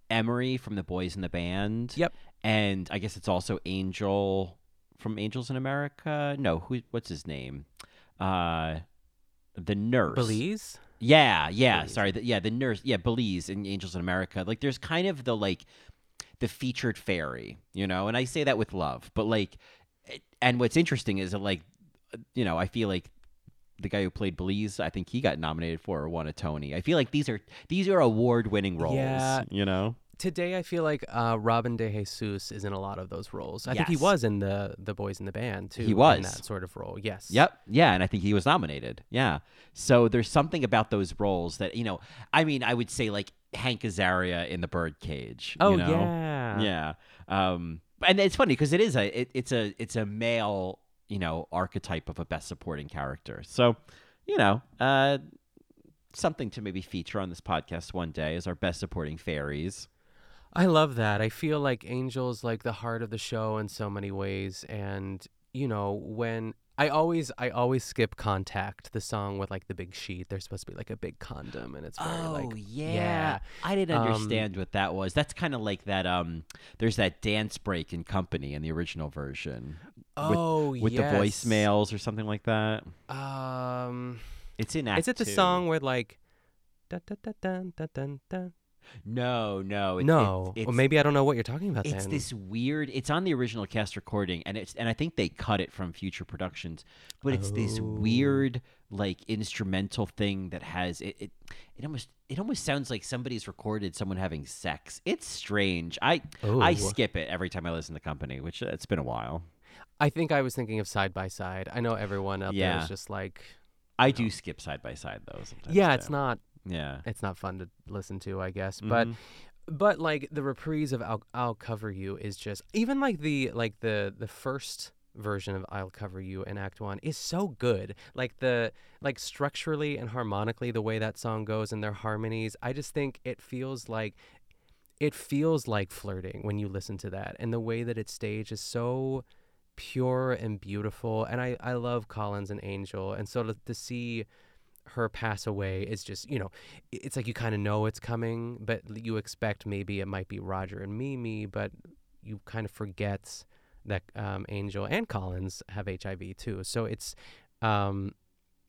Emory from the Boys in the Band. Yep. And I guess it's also Angel from Angels in America. No, who what's his name? Uh the nurse. Belize. Yeah, yeah. Belize. Sorry. The, yeah, the nurse. Yeah, Belize in Angels in America. Like, there's kind of the like the featured fairy, you know. And I say that with love, but like, and what's interesting is that like, you know, I feel like the guy who played Belize, I think he got nominated for or won a Tony. I feel like these are these are award winning roles. Yeah. You know. Today, I feel like uh, Robin De Jesus is in a lot of those roles. I think he was in the the Boys in the Band too. He was in that sort of role. Yes. Yep. Yeah, and I think he was nominated. Yeah. So there's something about those roles that you know. I mean, I would say like Hank Azaria in The Birdcage. Oh you know? yeah. Yeah. Um, and it's funny because it is a it, it's a it's a male you know archetype of a best supporting character. So you know, uh, something to maybe feature on this podcast one day is our best supporting fairies. I love that. I feel like Angel's like the heart of the show in so many ways, and you know when. I always, I always skip "Contact," the song with like the big sheet. There's supposed to be like a big condom, and it's very like, oh, yeah. I didn't Um, understand what that was. That's kind of like that. Um, there's that dance break in Company in the original version. Oh, with, with yes. the voicemails or something like that. Um, It's in Act is it the Two. song where like, dun, dun, dun, dun, dun, dun, dun? No, no, it- no, It, or maybe I don't know what you're talking about. it's then. this weird. It's on the original cast recording, and it's and I think they cut it from future productions. But it's this Oh. weird, like instrumental thing that has it. It, it almost it almost sounds like somebody's recorded someone having sex. It's strange. I I Oh. skip it every time I listen to the Company, which uh, it's been a while. I think I was thinking of side by side. I know everyone out there Yeah. is just like, I do skip side by side though. Sometimes. yeah, it's not, Yeah. it's not fun to listen to, I guess. But, Mhm. but like the reprise of "I'll, I'll Cover You" is just even like the like the the first version of I'll Cover You in Act 1 is so good. Like the like structurally and harmonically the way that song goes and their harmonies, I just think it feels like it feels like flirting when you listen to that. And the way that it's staged is so pure and beautiful. And I I love Collins and Angel. And so to, to see her pass away is just you know it's like you kind of know it's coming but you expect maybe it might be roger and mimi but you kind of forget that um, angel and collins have hiv too so it's um,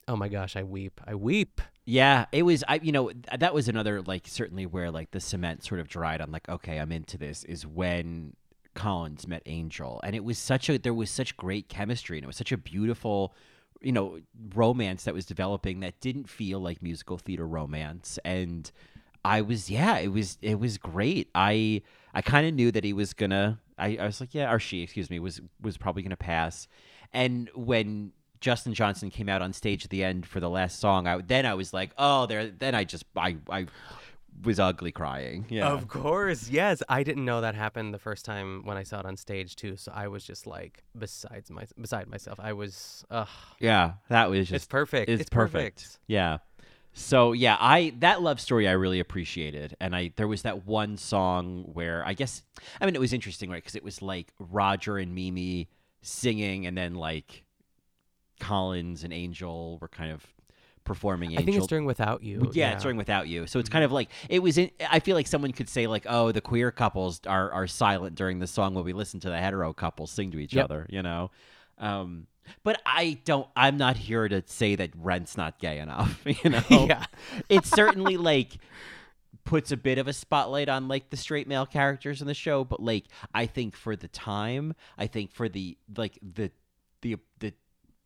oh my gosh i weep i weep Yeah, it was. I you know that was another like certainly where like the cement sort of dried. I'm like, okay, I'm into this. Is when Collins met Angel, and it was such a there was such great chemistry, and it was such a beautiful, you know, romance that was developing that didn't feel like musical theater romance, and I was yeah, it was it was great. I I kind of knew that he was gonna. I, I was like yeah, or she, excuse me, was was probably gonna pass, and when Justin Johnston came out on stage at the end for the last song, I then I was like, oh, there. Then I just I I was ugly crying. Yeah, Of course, yes. I didn't know that happened the first time when I saw it on stage too. So I was just like besides my beside myself. I was, ugh. yeah. That was just It's perfect. It's, It's perfect. perfect. Yeah. So yeah, I that love story I really appreciated, and I there was that one song where I guess I mean it was interesting, right? Because it was like Roger and Mimi singing, and then like Collins and Angel were kind of performing. Angel. I think it's during Without You. Yeah, it's during Without You. So it's kind of like it was. In, I feel like someone could say like, "Oh, the queer couples are are silent during the song while we listen to the hetero couples sing to each Yep. other." You know. Um, but I don't. I'm not here to say that Rent's not gay enough. You know. Yeah. it certainly like puts a bit of a spotlight on like the straight male characters in the show, but like I think for the time, I think for the like the the the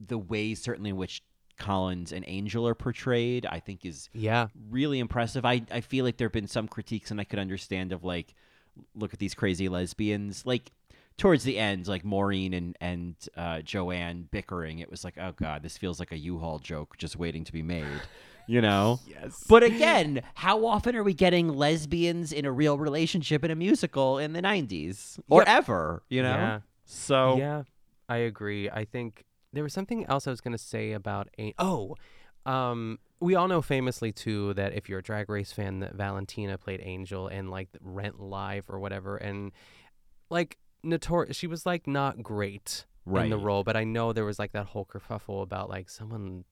the ways certainly in which Collins and Angel are portrayed, I think is Yeah. really impressive. I I feel like there have been some critiques and I could understand of like look at these crazy lesbians like towards the end like Maureen and and uh, Joanne bickering it was like oh god this feels like a U-Haul joke just waiting to be made you know Yes. but again how often are we getting lesbians in a real relationship in a musical in the 90s or Yep. ever you know Yeah. so Yeah, I agree. I think there was something else I was going to say about a Oh, um, we all know famously too that if you're a Drag Race fan, that Valentina played Angel in like Rent Live or whatever, and like notor she was like not great in the role, but I know there was like that whole kerfuffle about like someone.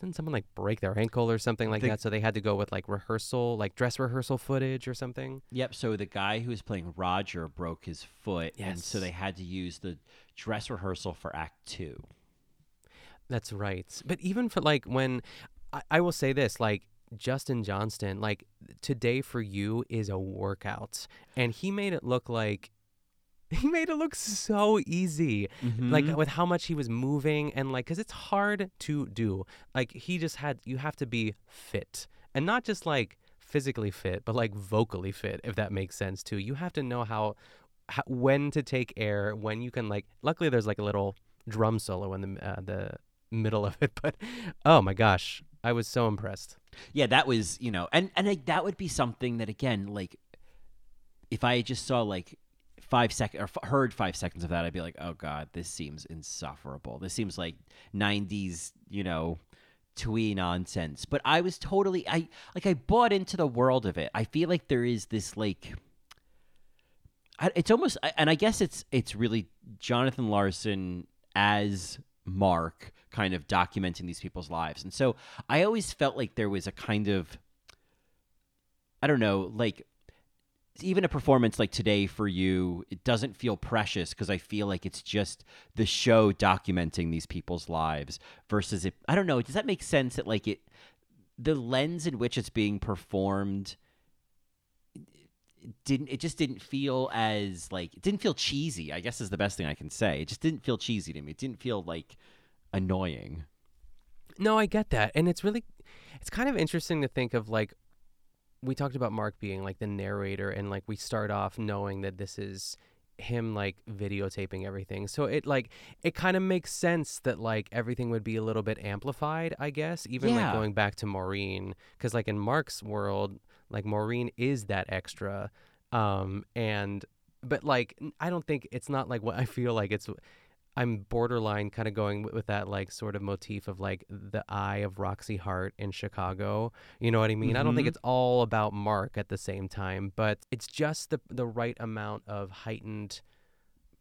Didn't someone like break their ankle or something like The- that? So they had to go with like rehearsal, like dress rehearsal footage or something. Yep. So the guy who was playing Roger broke his foot, and so they had to use the dress rehearsal for Act Two. That's right. But even for like when I, I will say this, like Justin Johnston, like today for you is a workout, and he made it look like he made it look so easy like Mhm. with how much he was moving and like because it's hard to do like he just had you have to be fit and not just like physically fit but like vocally fit if that makes sense too you have to know how, when to take air when you can like luckily there's like a little drum solo in the uh, the middle of it but oh my gosh i was so impressed Yeah, that was you know, and and like, that would be something that again, like, if I just saw like five seconds or f- heard five seconds of that, I'd be like, oh god, this seems insufferable. This seems like '90s, you know, twee nonsense. But I was totally, I like, I bought into the world of it. I feel like there is this like. It's almost, and I guess it's it's really Jonathan Larson as Mark, kind of documenting these people's lives, and so I always felt like there was a kind of, I don't know, like even a performance like today for you, it doesn't feel precious because I feel like it's just the show documenting these people's lives versus it. I don't know. Does that make sense? That like it, the lens in which it's being performed didn't it just didn't feel as like it didn't feel cheesy i guess is the best thing i can say it just didn't feel cheesy to me it didn't feel like annoying No, I get that. And it's really it's kind of interesting to think of like we talked about Mark being like the narrator and like we start off knowing that this is him like videotaping everything. So it like it kind of makes sense that like everything would be a little bit amplified, I guess, even Yeah. like going back to Maureen cuz like in Mark's world, like Maureen is that extra um and but like I don't think it's not like what I feel like it's I'm borderline kind of going with that like sort of motif of like the eye of Roxy Hart in Chicago. You know what I mean? I don't think Mhm. it's all about Mark at the same time, but it's just the the right amount of heightened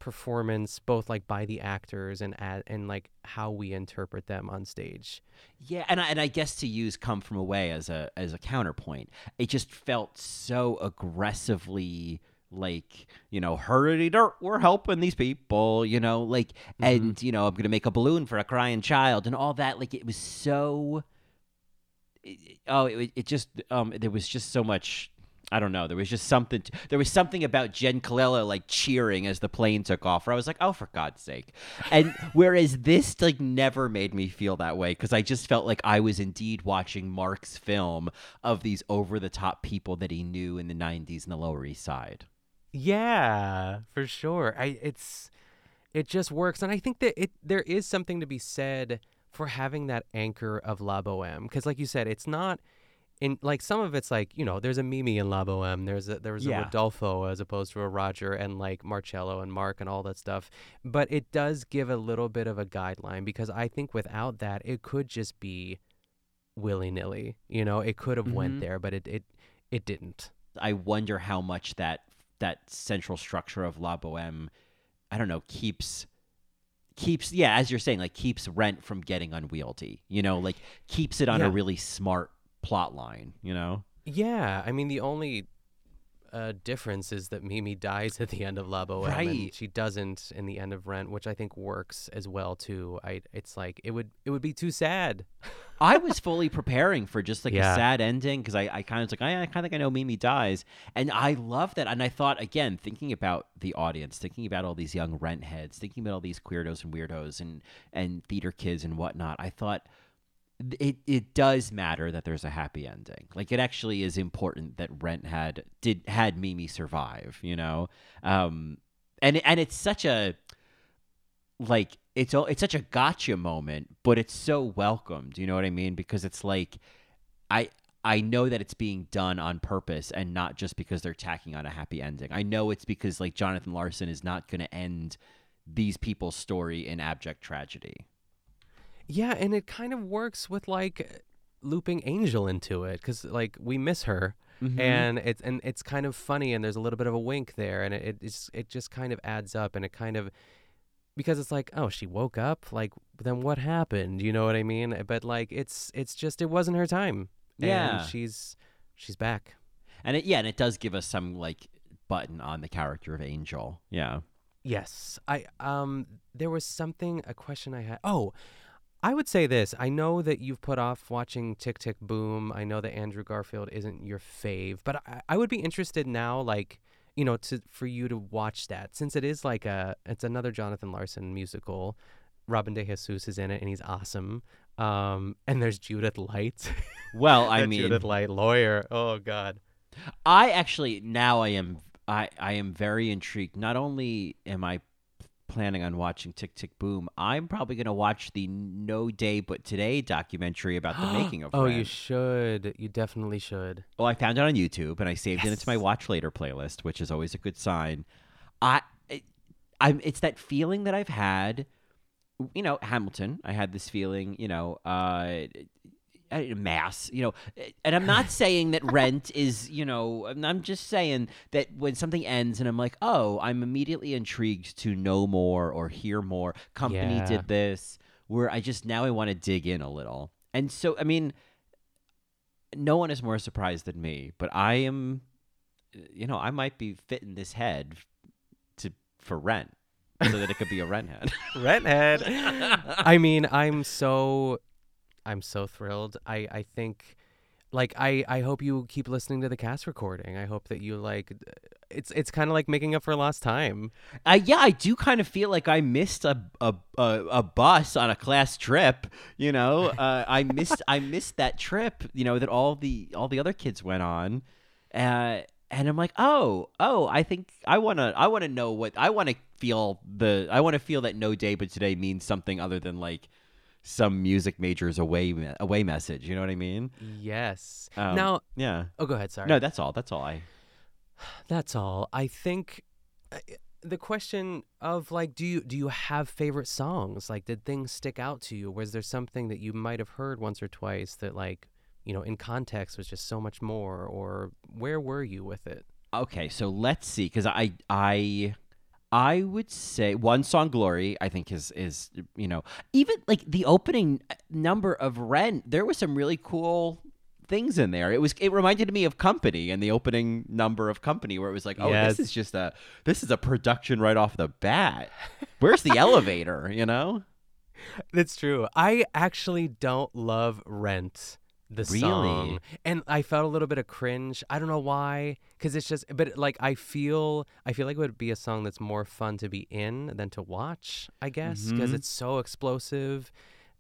performance both like by the actors and at, and like how we interpret them on stage. Yeah, and I, and I guess to use "Come From Away" as a as a counterpoint, it just felt so aggressively like you know, hurry dirt, we're helping these people, you know, like, and you know, I'm gonna make a balloon for a crying child and all that. Like, it was so. oh, it, it just um, there was just so much. I don't know. There was just something. There was something about Jenn Colella like cheering as the plane took off. Where I was like, "Oh, for God's sake!" And whereas this like never made me feel that way because I just felt like I was indeed watching Mark's film of these over the top people that he knew in the '90s in the Lower East Side. Yeah, for sure. I it's it just works and I think that it there is something to be said for having that anchor of La Boheme cuz like you said it's not in like some of it's like, you know, there's a Mimi in La Boheme, there's a there's Yeah. a Rodolfo as opposed to a Roger and like Marcello and Mark and all that stuff. But it does give a little bit of a guideline because I think without that it could just be willy-nilly. You know, it could have Mhm. went there, but it it it didn't. I wonder how much that that central structure of La Boheme, I don't know, keeps keeps yeah, as you're saying, like keeps Rent from getting unwieldy. You know, like keeps it on a really smart plot line. You know. Yeah, I mean the only uh, difference is that Mimi dies at the end of La Boheme, Right. and she doesn't in the end of Rent, which I think works as well too. I it's like it would it would be too sad. I was fully preparing for just like Yeah. a sad ending because I, I kind of was like, I, I kind of think I know Mimi dies. And I love that. And I thought, again, thinking about the audience, thinking about all these young rent heads, thinking about all these queerdos and weirdos and, and theater kids and whatnot, I thought th- it, it does matter that there's a happy ending. Like it actually is important that Rent had did had Mimi survive, you know? Um, and and it's such a like it's it's such a gotcha moment, but it's so welcomed. You know what I mean? Because it's like I I know that it's being done on purpose and not just because they're tacking on a happy ending. I know it's because like Jonathan Larson is not going to end these people's story in abject tragedy. Yeah, and it kind of works with like looping Angel into it because like we miss her. Mhm. And it's and it's kind of funny, and there's a little bit of a wink there, and it it's, it just kind of adds up, and it kind of because it's like, oh, she woke up, like then what happened? You know what I mean? But like it's it's just it wasn't her time. Yeah. and she's she's back. And it, yeah, and it does give us some like button on the character of Angel. Yeah. Yes. I um there was something a question I had. Oh, I would say this. I know that you've put off watching Tick Tick Boom. I know that Andrew Garfield isn't your fave, but I, I would be interested now like, you know, to for you to watch that since it is like a it's another Jonathan Larson musical. Robin De Jesus is in it and he's awesome. Um and there's Judith Light. Well, I mean, Judith Light lawyer. Oh god. I actually now I am I I am very intrigued. Not only am I planning on watching Tick Tick Boom, I'm probably going to watch the No Day But Today documentary about the making of Oh, you should. You definitely should. Well, I found it on YouTube and I saved it into my watch later playlist, which is always a good sign. I, it, I'm. It's that feeling that I've had. You know, Hamilton. I had this feeling. You know, uh, mass. You know, and I'm not saying that Rent is. You know, I'm- I'm just saying that when something ends and I'm like, oh, I'm immediately intrigued to know more or hear more. Company Yeah. did this. Where I just now I want to dig in a little. And so, I mean, no one is more surprised than me, but I am, you know, I might be fitting this head to for rent so that it could be a rent head. rent head. I mean, I'm so I'm so thrilled. I I think like I I hope you keep listening to the cast recording. I hope that you like it's it's kind of like making up for lost time. Uh, yeah, I do kind of feel like I missed a a, a, a bus on a class trip. You know, uh, I missed I missed that trip. You know that all the all the other kids went on, uh, and I'm like, oh, oh, I think I wanna I wanna know what I wanna feel the I wanna feel that no day but today means something other than like some music majors away away message. You know what I mean? Yes. Um, now, yeah. oh, go ahead. Sorry. No, that's all. That's all. I That's all. I think uh, the question of like do you do you have favorite songs like did things stick out to you was there something that you might have heard once or twice that like you know in context was just so much more or where were you with it Okay, so let's see, because I I I would say one song "Glory" I think is is you know even like the opening uh, number of Rent. There was some really cool things in there. It was it reminded me of Company and the opening number of Company, where it was like, oh, Yes. this is just a this is a production right off the bat. Where's the elevator? You know. That's true. I actually don't love Rent, the Really? song. And I felt a little bit of cringe. I don't know why. Because it's just, but like, I feel, I feel like it would be a song that's more fun to be in than to watch, I guess, because Mhm. it's so explosive.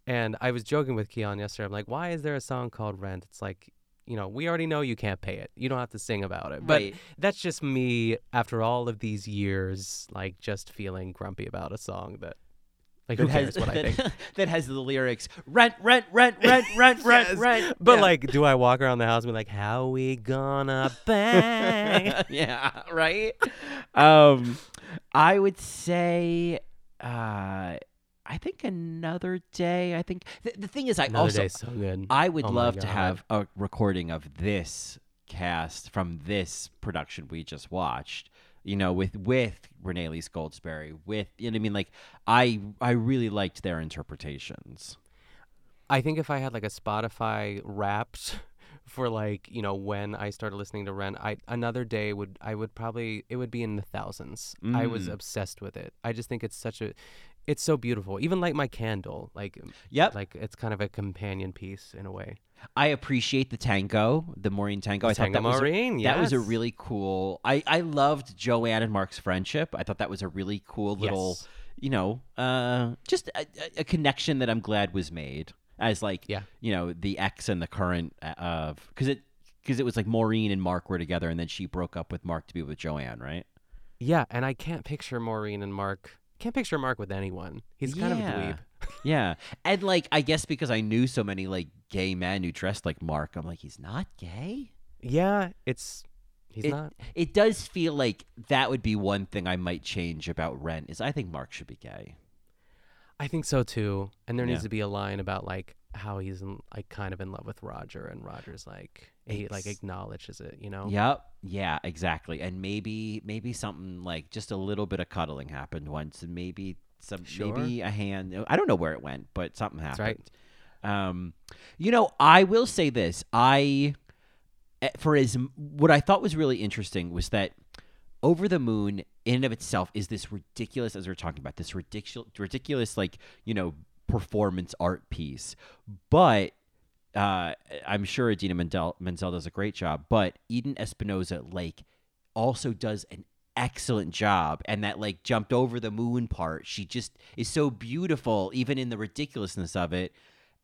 And I was joking with Keon yesterday. I'm like, why is there a song called Rent? It's like, you know, we already know you can't pay it. You don't have to sing about it. But Right. that's just me after all of these years, like just feeling grumpy about a song that, like, who that cares has, what I that, think? that has the lyrics rent, rent, rent, rent, rent, rent, Yes. rent. But Yeah. like, do I walk around the house and be like, "How we gonna bang?" yeah, right. Um, I would say, uh, I think another day. I think th- the thing is, I Another also so good. I would Oh love to have a recording of this cast from this production we just watched. You know, with with Renee Goldsberry, with you know, what I mean, like I I really liked their interpretations. I think if I had like a Spotify Wrapped for like you know when I started listening to Ren, I another day would I would probably it would be in the thousands. I was Mm. obsessed with it. I just think it's such a, it's so beautiful. Even like my candle, like Yep. like it's kind of a companion piece in a way. I appreciate the tango, the Maureen tango. The I thought Tango that was a- Maureen, that was a really cool. I I loved Joanne and Mark's friendship. I thought that was a really cool little, Yes. you know, uh, just a, a- connection that I'm glad was made as like, Yeah. you know, the ex and the current uh, of because it because it was like Maureen and Mark were together, and then she broke up with Mark to be with Joanne, right? Yeah, and I can't picture Maureen and Mark. Can't picture Mark with anyone. He's kind of a Yeah. dweeb. Yeah, and like I guess because I knew so many like gay men who dressed like Mark, I'm like, he's not gay. Yeah, it's he's it, not. It does feel like that would be one thing I might change about Rent is I think Mark should be gay. I think so too. And there needs to be a line about like how he's in, like kind of in love with Roger, and Roger's like he like acknowledges it. You know. Yep. Yeah, exactly. And maybe maybe something like just a little bit of cuddling happened once and maybe some Sure. maybe a hand I don't know where it went, but something That's happened. right. Um you know, I will say this. I eh, for as what I thought was really interesting was that over the moon in and of itself is this ridiculous as we're talking about this ridiculous ridiculous like you know performance art piece but uh, i'm sure idina menzel, menzel does a great job but eden espinosa like also does an excellent job and that like jumped over the moon part she just is so beautiful even in the ridiculousness of it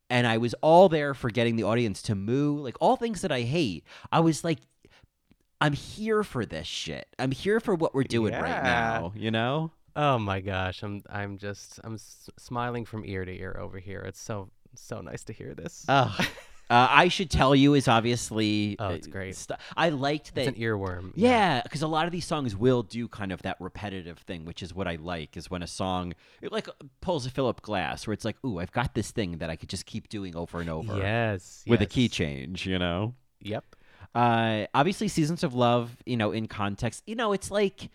and i was all there for getting the audience to moo like all things that i hate i was like I'm here for this shit. I'm here for what we're doing right now, you know? Oh my gosh, I'm I'm just I'm s- smiling from ear to ear over here. It's so so nice to hear this. Ugh. Uh, I should tell you is obviously. Oh, it's uh, great. st- I liked that. it's an earworm. Yeah, because a lot of these songs will do kind of that repetitive thing, which is what I like. Is when a song it like pulls a Philip Glass, where it's like, "Ooh, I've got this thing that I could just keep doing over and over." Yes. with a key change, you know. Yep. Uh, obviously, Seasons of Love, you know, in context, you know, it's like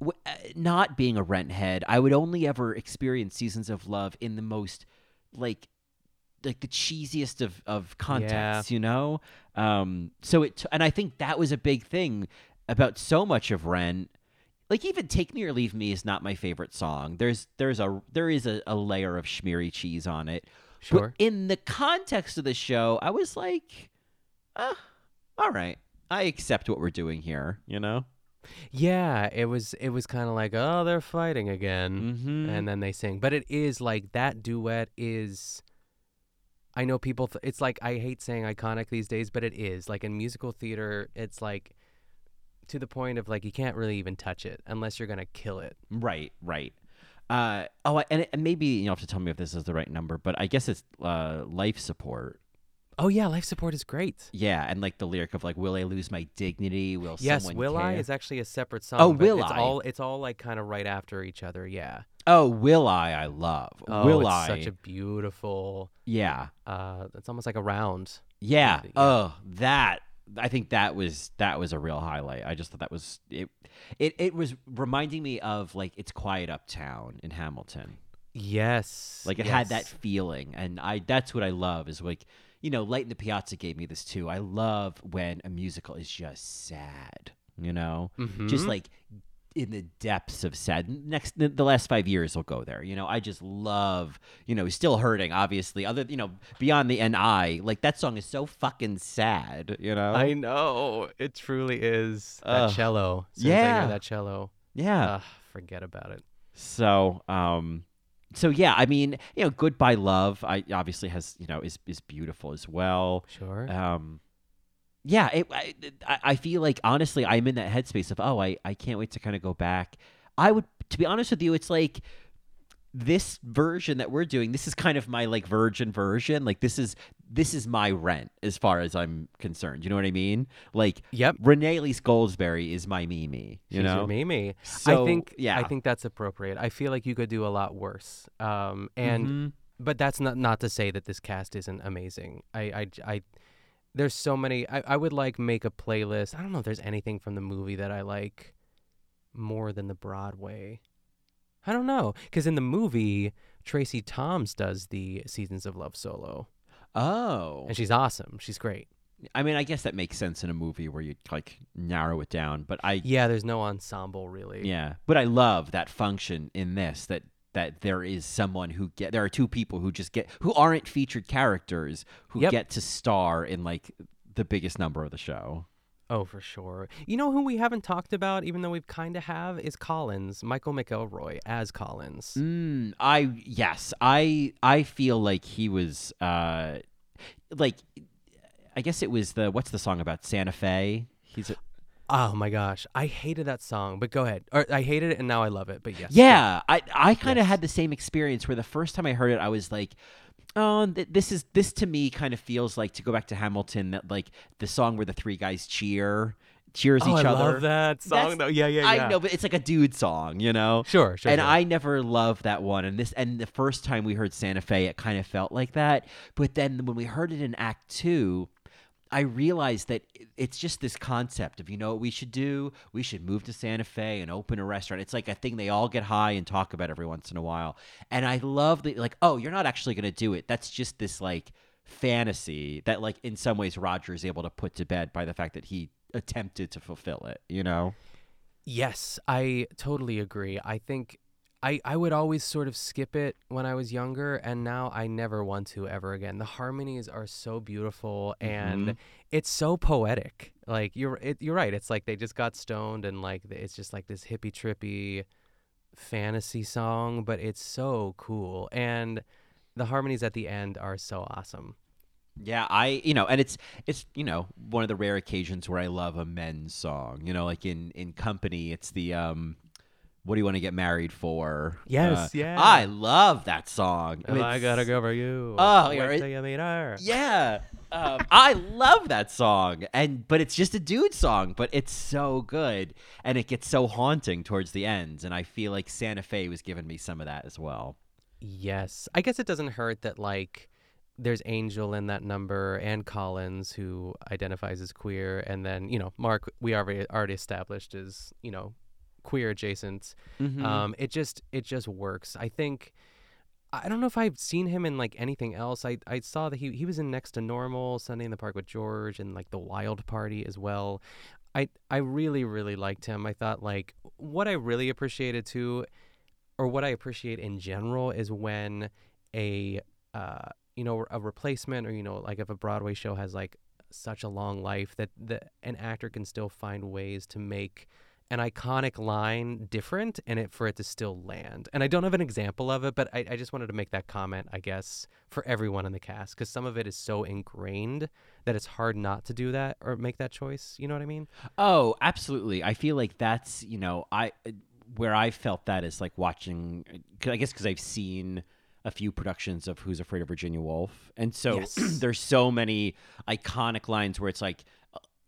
w- uh, not being a rent head. I would only ever experience Seasons of Love in the most like like the cheesiest of of contexts, you know. Um, so it t- and I think that was a big thing about so much of Rent. Like even "Take Me or Leave Me" is not my favorite song. There's there's a there is a, a layer of schmeary cheese on it. Sure. But in the context of the show, I was like, ah, all right. I accept what we're doing here, you know? Yeah, it was it was kind of like, oh, they're fighting again, Mhm. and then they sing. But it is like that duet is. I know people. Th- it's like I hate saying iconic these days, but it is like in musical theater. It's like to the point of like you can't really even touch it unless you're gonna kill it. Right, right. Uh, oh, and, and maybe you have to tell me if this is the right number, but I guess it's uh, life support. Oh yeah, life support is great. Yeah, and like the lyric of like, "Will I lose my dignity? Will Yes, someone Will I care?" is actually a separate song. Oh, Will it's I? all it's all like kind of right after each other. Yeah. Oh, Will I? I love. Oh, will it's I? such a beautiful. yeah, Uh, it's almost like a round. yeah. Yeah. Oh, that. I think that was that was a real highlight. I just thought that was it. It it was reminding me of like it's quiet uptown in Hamilton. Yes. Like it had that feeling, and I that's what I love is like you know, Light in the Piazza gave me this too. I love when a musical is just sad, you know, just Mhm. like in the depths of sad. Next, the last five years will go there. You know, I just love, you know, still hurting. Obviously, other you know, beyond the NI, like that song is so fucking sad. You know, I know it truly is that Ugh. cello. As I Yeah. that cello. yeah. Ugh, forget about it. So, um, so yeah, I mean, you know, Goodbye Love, I obviously has, you know, is is beautiful as well. Sure. Um, yeah, it, I, I I feel like honestly, I'm in that headspace of oh, I I can't wait to kind of go back. I would, to be honest with you, it's like this version that we're doing. This is kind of my like virgin version. Like this is this is my rent as far as I'm concerned. You know what I mean? Like, Yep. Renee Elise Goldsberry is my Mimi. You She's know, your Mimi. So, I think yeah. I think that's appropriate. I feel like you could do a lot worse. Um, and Mhm. but that's not not to say that this cast isn't amazing. I I, I there's so many. I, I would like make a playlist. I don't know if there's anything from the movie that I like more than the Broadway. I don't know because in the movie Tracie Thoms does the Seasons of Love solo, Oh, and she's awesome. She's great. I mean, I guess that makes sense in a movie where you like narrow it down. But I, Yeah, there's no ensemble really. yeah, but I love that function in this that that there is someone who get there are two people who just get who aren't featured characters who Yep. get to star in like the biggest number of the show. Oh, for sure. You know who we haven't talked about, even though we've kind of have, is Collins, Michael McElroy as Collins. Mm, I yes, I I feel like he was uh like I guess it was the what's the song about Santa Fe? He's a, Oh my gosh, I hated that song, but go ahead. Or I hated it and now I love it. But yes. Yeah, I I kind of Yes. had the same experience where the first time I heard it, I was like, "Oh, th- this is this to me kind of feels like to go back to Hamilton that like the song where the three guys cheer, cheers Oh, each I other." love that song That's- though. Yeah, yeah, yeah. I know, but it's like a dude song, you know. Sure, sure. and sure. I never loved that one. And this, and the first time we heard Santa Fe, it kind of felt like that. But then when we heard it in Act Two, I realized that it's just this concept of you know what we should do? We should move to Santa Fe and open a restaurant. It's like a thing they all get high and talk about every once in a while. And I love that, like, oh, you're not actually going to do it. That's just this like fantasy that, like, in some ways, Roger is able to put to bed by the fact that he attempted to fulfill it. You know? Yes, I totally agree. I think I, I would always sort of skip it when I was younger, and now I never want to ever again. The harmonies are so beautiful, and Mhm. it's so poetic. Like you're it, you're right. It's like they just got stoned, and like it's just like this hippie trippy fantasy song, but it's so cool, and the harmonies at the end are so awesome. Yeah, I you know, and it's it's you know one of the rare occasions where I love a men's song. You know, like in in company, it's the um, what do you want to get married for? Yes, Uh, yeah. I love that song. And I gotta go for you. Oh, right. till you meet her. Yeah, um, I love that song, and but it's just a dude song, but it's so good, and it gets so haunting towards the end, and I feel like Santa Fe was giving me some of that as well. Yes. I guess it doesn't hurt that like there's Angel in that number and Collins who identifies as queer and then, you know, Mark we already already established is, you know, queer adjacent. Mhm. Um it just it just works. I think I don't know if I've seen him in like anything else. I I saw that he he was in Next to Normal, Sunday in the Park with George and like The Wild Party as well. I I really really liked him. I thought like what I really appreciated too or what I appreciate in general is when a uh, you know a replacement or you know like if a Broadway show has like such a long life that the an actor can still find ways to make an iconic line different and it for it to still land. And I don't have an example of it, but I, I just wanted to make that comment, I guess, for everyone in the cast because some of it is so ingrained that it's hard not to do that or make that choice. You know what I mean? Oh, absolutely. I feel like that's you know I where I felt that is like watching. 'cause I guess because I've seen a few productions of Who's Afraid of Virginia Woolf, and so Yes. there's so many iconic lines where it's like, uh,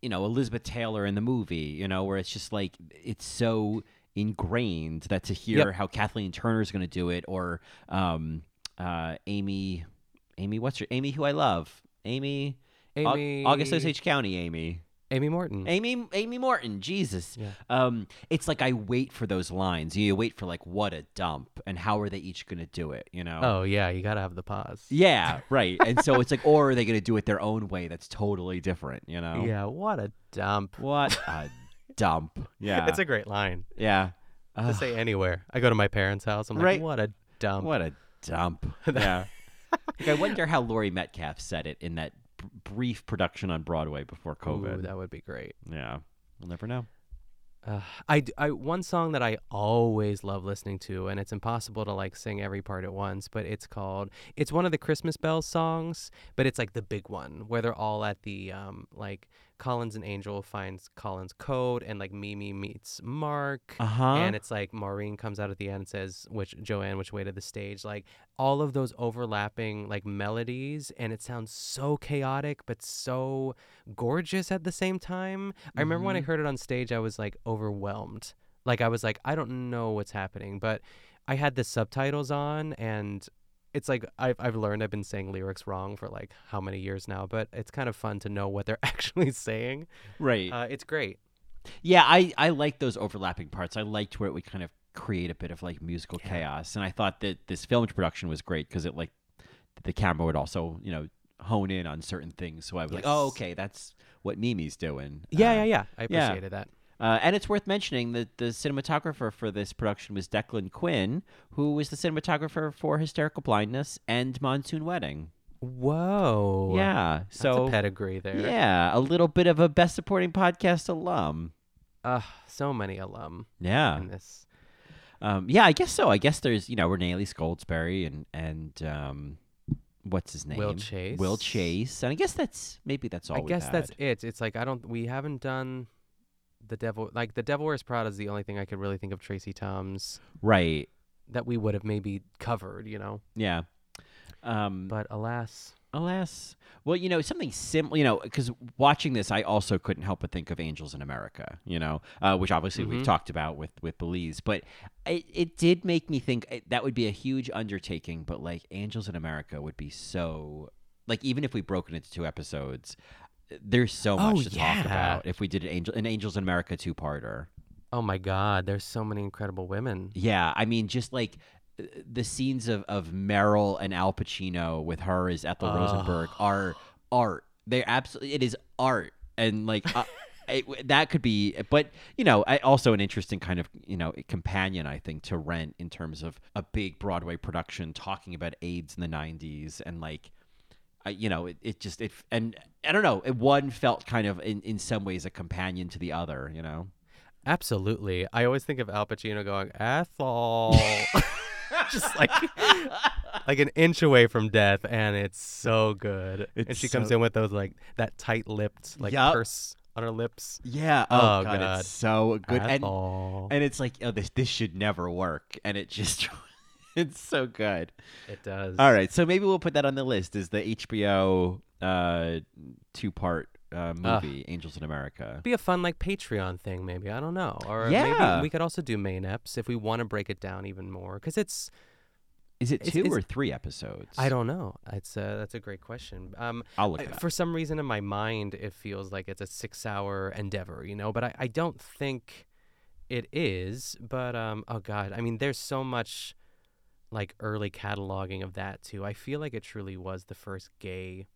you know, Elizabeth Taylor in the movie, you know, where it's just like it's so ingrained that to hear Yep. how Kathleen Turner is going to do it, or um, uh, Amy, Amy, what's her Amy, who I love, Amy, Amy- August Osage County, Amy. Amy Morton. Amy Amy Morton, Jesus. Yeah. Um, it's like I wait for those lines. You wait for like what a dump and how are they each gonna do it, you know? Oh yeah, you gotta have the pause. Yeah, right. And so it's like or are they gonna do it their own way that's totally different, you know? Yeah, what a dump. What a dump. Yeah. It's a great line Yeah. to Ugh, say anywhere. I go to my parents' house. I'm like, Right. what a dump. what a dump. yeah. Like, I wonder how Laurie Metcalf said it in that b- brief production on Broadway before COVID. Ooh, that would be great. yeah. We'll never know. Uh, I, I- one song that I always love listening to, and it's impossible to like sing every part at once, but it's called. It's one of the Christmas bells songs, but it's like the big one where they're all at the um like Collins and Angel finds Collins' code, and like Mimi meets Mark, Uh-huh. and it's like Maureen comes out at the end and says, "Which Joanne, which way to the stage?" Like all of those overlapping like melodies, and it sounds so chaotic but so gorgeous at the same time. I remember when I heard it on stage, I was like overwhelmed. Like I was like, I don't know what's happening, but I had the subtitles on, and it's like I've I've learned I've been saying lyrics wrong for like how many years now, but it's kind of fun to know what they're actually saying. Right. Uh, it's great. Yeah, I, I like those overlapping parts. I liked where it would kind of create a bit of like musical chaos, and I thought that this film production was great because it like the camera would also you know hone in on certain things. So I was like, oh, okay, that's what Mimi's doing. Yeah, Uh, yeah, yeah. I yeah. appreciated that. Uh, and it's worth mentioning that the cinematographer for this production was Declan Quinn, who was the cinematographer for Hysterical Blindness and Monsoon Wedding. Whoa. Yeah, That's so a pedigree there. yeah, a little bit of a Best Supporting Podcast alum. Uh, so many alum Yeah, in this. Um, yeah, I guess so. I guess there's you know Renee Goldsberry and and um, what's his name? Will Chase. Will Chase, and I guess that's maybe that's all. I guess that's it. It's like I don't. We haven't done the devil. Like the Devil Wears Prada is the only thing I could really think of Tracie Thoms right. that we would have maybe covered. You know. Yeah. Um, But alas, alas, well, you know something similar. You know, because watching this, I also couldn't help but think of Angels in America. You know, uh, which obviously we've Mhm. talked about with with Belize, but it, it did make me think it, that would be a huge undertaking. But like Angels in America would be so like even if we broke it into two episodes. There's so much Oh, to yeah. talk about if we did an Angel an Angels in America two parter. oh my God, there's so many incredible women. Yeah, I mean, just like uh, the scenes of, of Meryl and Al Pacino with her as Ethel Rosenberg are art. They're absolutely it is art, and like uh, it, that could be. But you know, I, also an interesting kind of you know companion, I think, to Rent in terms of a big Broadway production talking about AIDS in the '90s and like. I, you know, it, it just it and I don't know. It, one felt kind of in, in some ways a companion to the other. You know, Absolutely. I always think of Al Pacino going Ethel, just like like an inch away from death, and it's so good. and It's she comes in with those like that tight-lipped like Yup. purse on her lips. Yeah. Oh, Oh, god, God. it's so good. And, and it's like, oh, this this should never work, and it just it's so good. It does. All right, so maybe we'll put that on the list as the HBO uh, two part uh, movie, Angels in America. Be a fun like Patreon thing, maybe. I don't know. Or Yeah. maybe we could also do main eps if we want to break it down even more, because it's. Is it two it's- or three episodes? I don't know. It's uh, that's a great question. Um, I'll look I- for some reason in my mind, it feels like it's a six-hour endeavor, you know. But I, I don't think it is. But um, oh god, I mean, there's so much like early cataloging of that too. I feel like it truly was the first gay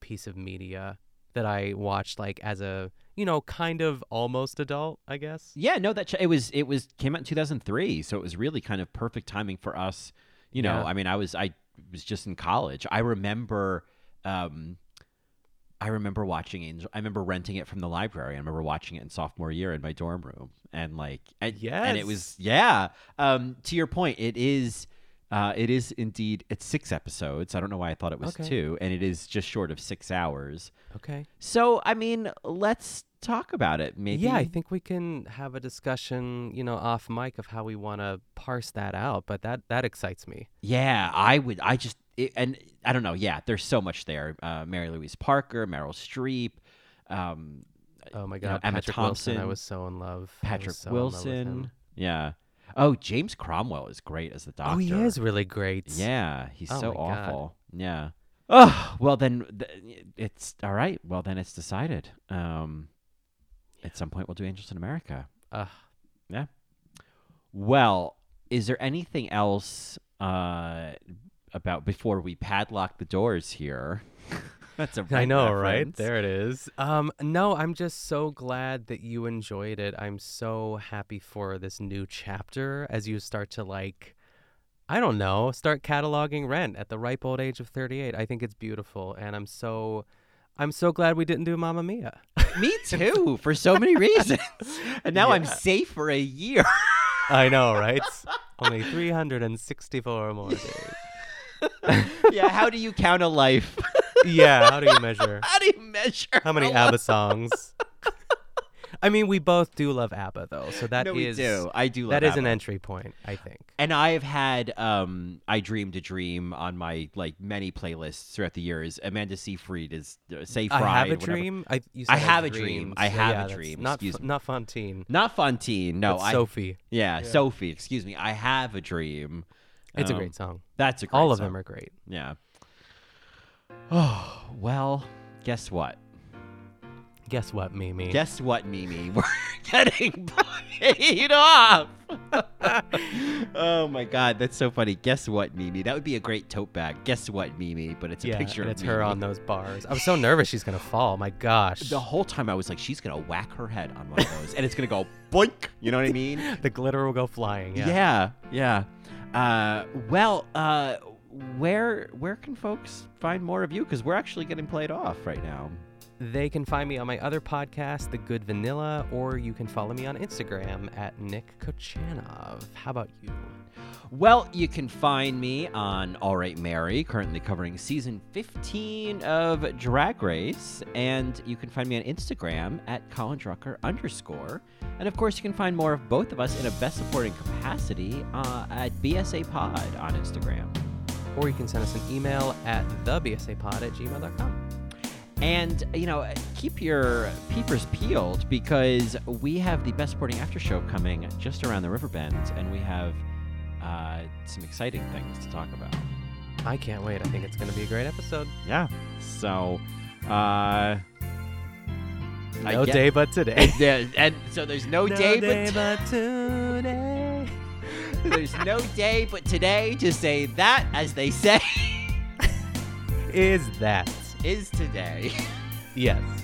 piece of media that I watched, like as a you know kind of almost adult, I guess. Yeah, no, that ch- it was it was came out in two thousand three, so it was really kind of perfect timing for us. You know, Yeah. I mean, I was I was just in college. I remember, um, I remember watching Angel. I remember renting it from the library. I remember watching it in sophomore year in my dorm room, and like, and, and it was yeah. Um, to your point, it is. Uh, it is indeed. It's six episodes. I don't know why I thought it was Okay. two, and it is just short of six hours. Okay. So, I mean, let's talk about it. Maybe. Yeah, I think we can have a discussion, you know, off mic of how we want to parse that out. But that that excites me. Yeah, I would. I just it, and I don't know. Yeah, there's so much there. Uh, Mary Louise Parker, Meryl Streep. Um, Oh my you know, God, Emma Patrick Wilson! I was so in love. Patrick so in love. Wilson. Yeah. Oh, James Cromwell is great as the doctor. Oh, he is really great. Yeah, he's Oh so my God. awful. Yeah. Oh well, then th- it's all right. Well, then it's decided. Um, at some point we'll do Angels in America. Ugh. Yeah. Well, is there anything else uh about before we padlock the doors here? That's a I know, right? There it is. Um, no, I'm just so glad that you enjoyed it. I'm so happy for this new chapter as you start to like, I don't know, start cataloging Rent at the ripe old age of 38. I think it's beautiful, and I'm so, I'm so glad we didn't do Mamma Mia. Me too, for so many reasons. and now I'm safe for a year. I know, right? Only 364 more days. yeah, how do you count a life? Yeah, how do you measure? how do you measure? How many ABBA songs? I mean, we both do love ABBA, though, so that is No, we do. I do love that is an entry point, I think. And I have had um, "I Dreamed a Dream" on my like many playlists throughout the years. Amanda Seyfried is uh, "Say I have a whatever. dream. I, you I said have a dream, dream. I so have yeah, a dream. Not Excuse F- me. not Fantine. Not Fantine. No, I, Sophie. Yeah, Yeah. Sophie. Excuse me. I have a dream. It's a Um, great song. That's a great song. All of song. them are great. Yeah. Oh well, guess what? Guess what, Mimi? Guess what, Mimi? We're getting paid off. oh my god, that's so funny. Guess what, Mimi? That would be a great tote bag. Guess what, Mimi? But it's a yeah, picture and of it's her Mimi. on those bars. I was so nervous she's gonna fall. My gosh. The whole time I was like, she's gonna whack her head on one of those, and it's gonna go boink. You know what I mean? the glitter will go flying. Yeah. yeah. yeah. Uh, well, uh, where where can folks find more of you? Because we're actually getting played off right now. They can find me on my other podcast, The Good Vanilla, or you can follow me on Instagram at Nick Kochanov. How about you? Well, you can find me on All Right Mary, currently covering season 15 of Drag Race, and you can find me on Instagram at Colin Drucker underscore. And of course, you can find more of both of us in a best supporting capacity uh, at BSA Pod on Instagram. Or you can send us an email at thebsapod at gmail.com. And, you know, keep your peepers peeled because we have the Best Supporting After Show coming just around the river bend, and we have uh, some exciting things to talk about. I can't wait. I think it's going to be a great episode. Yeah. So, uh, No get- day but today. Yeah, and so there's no, day, but but today. there's no day but today to say that, as they say, Is that? Is today. Yes.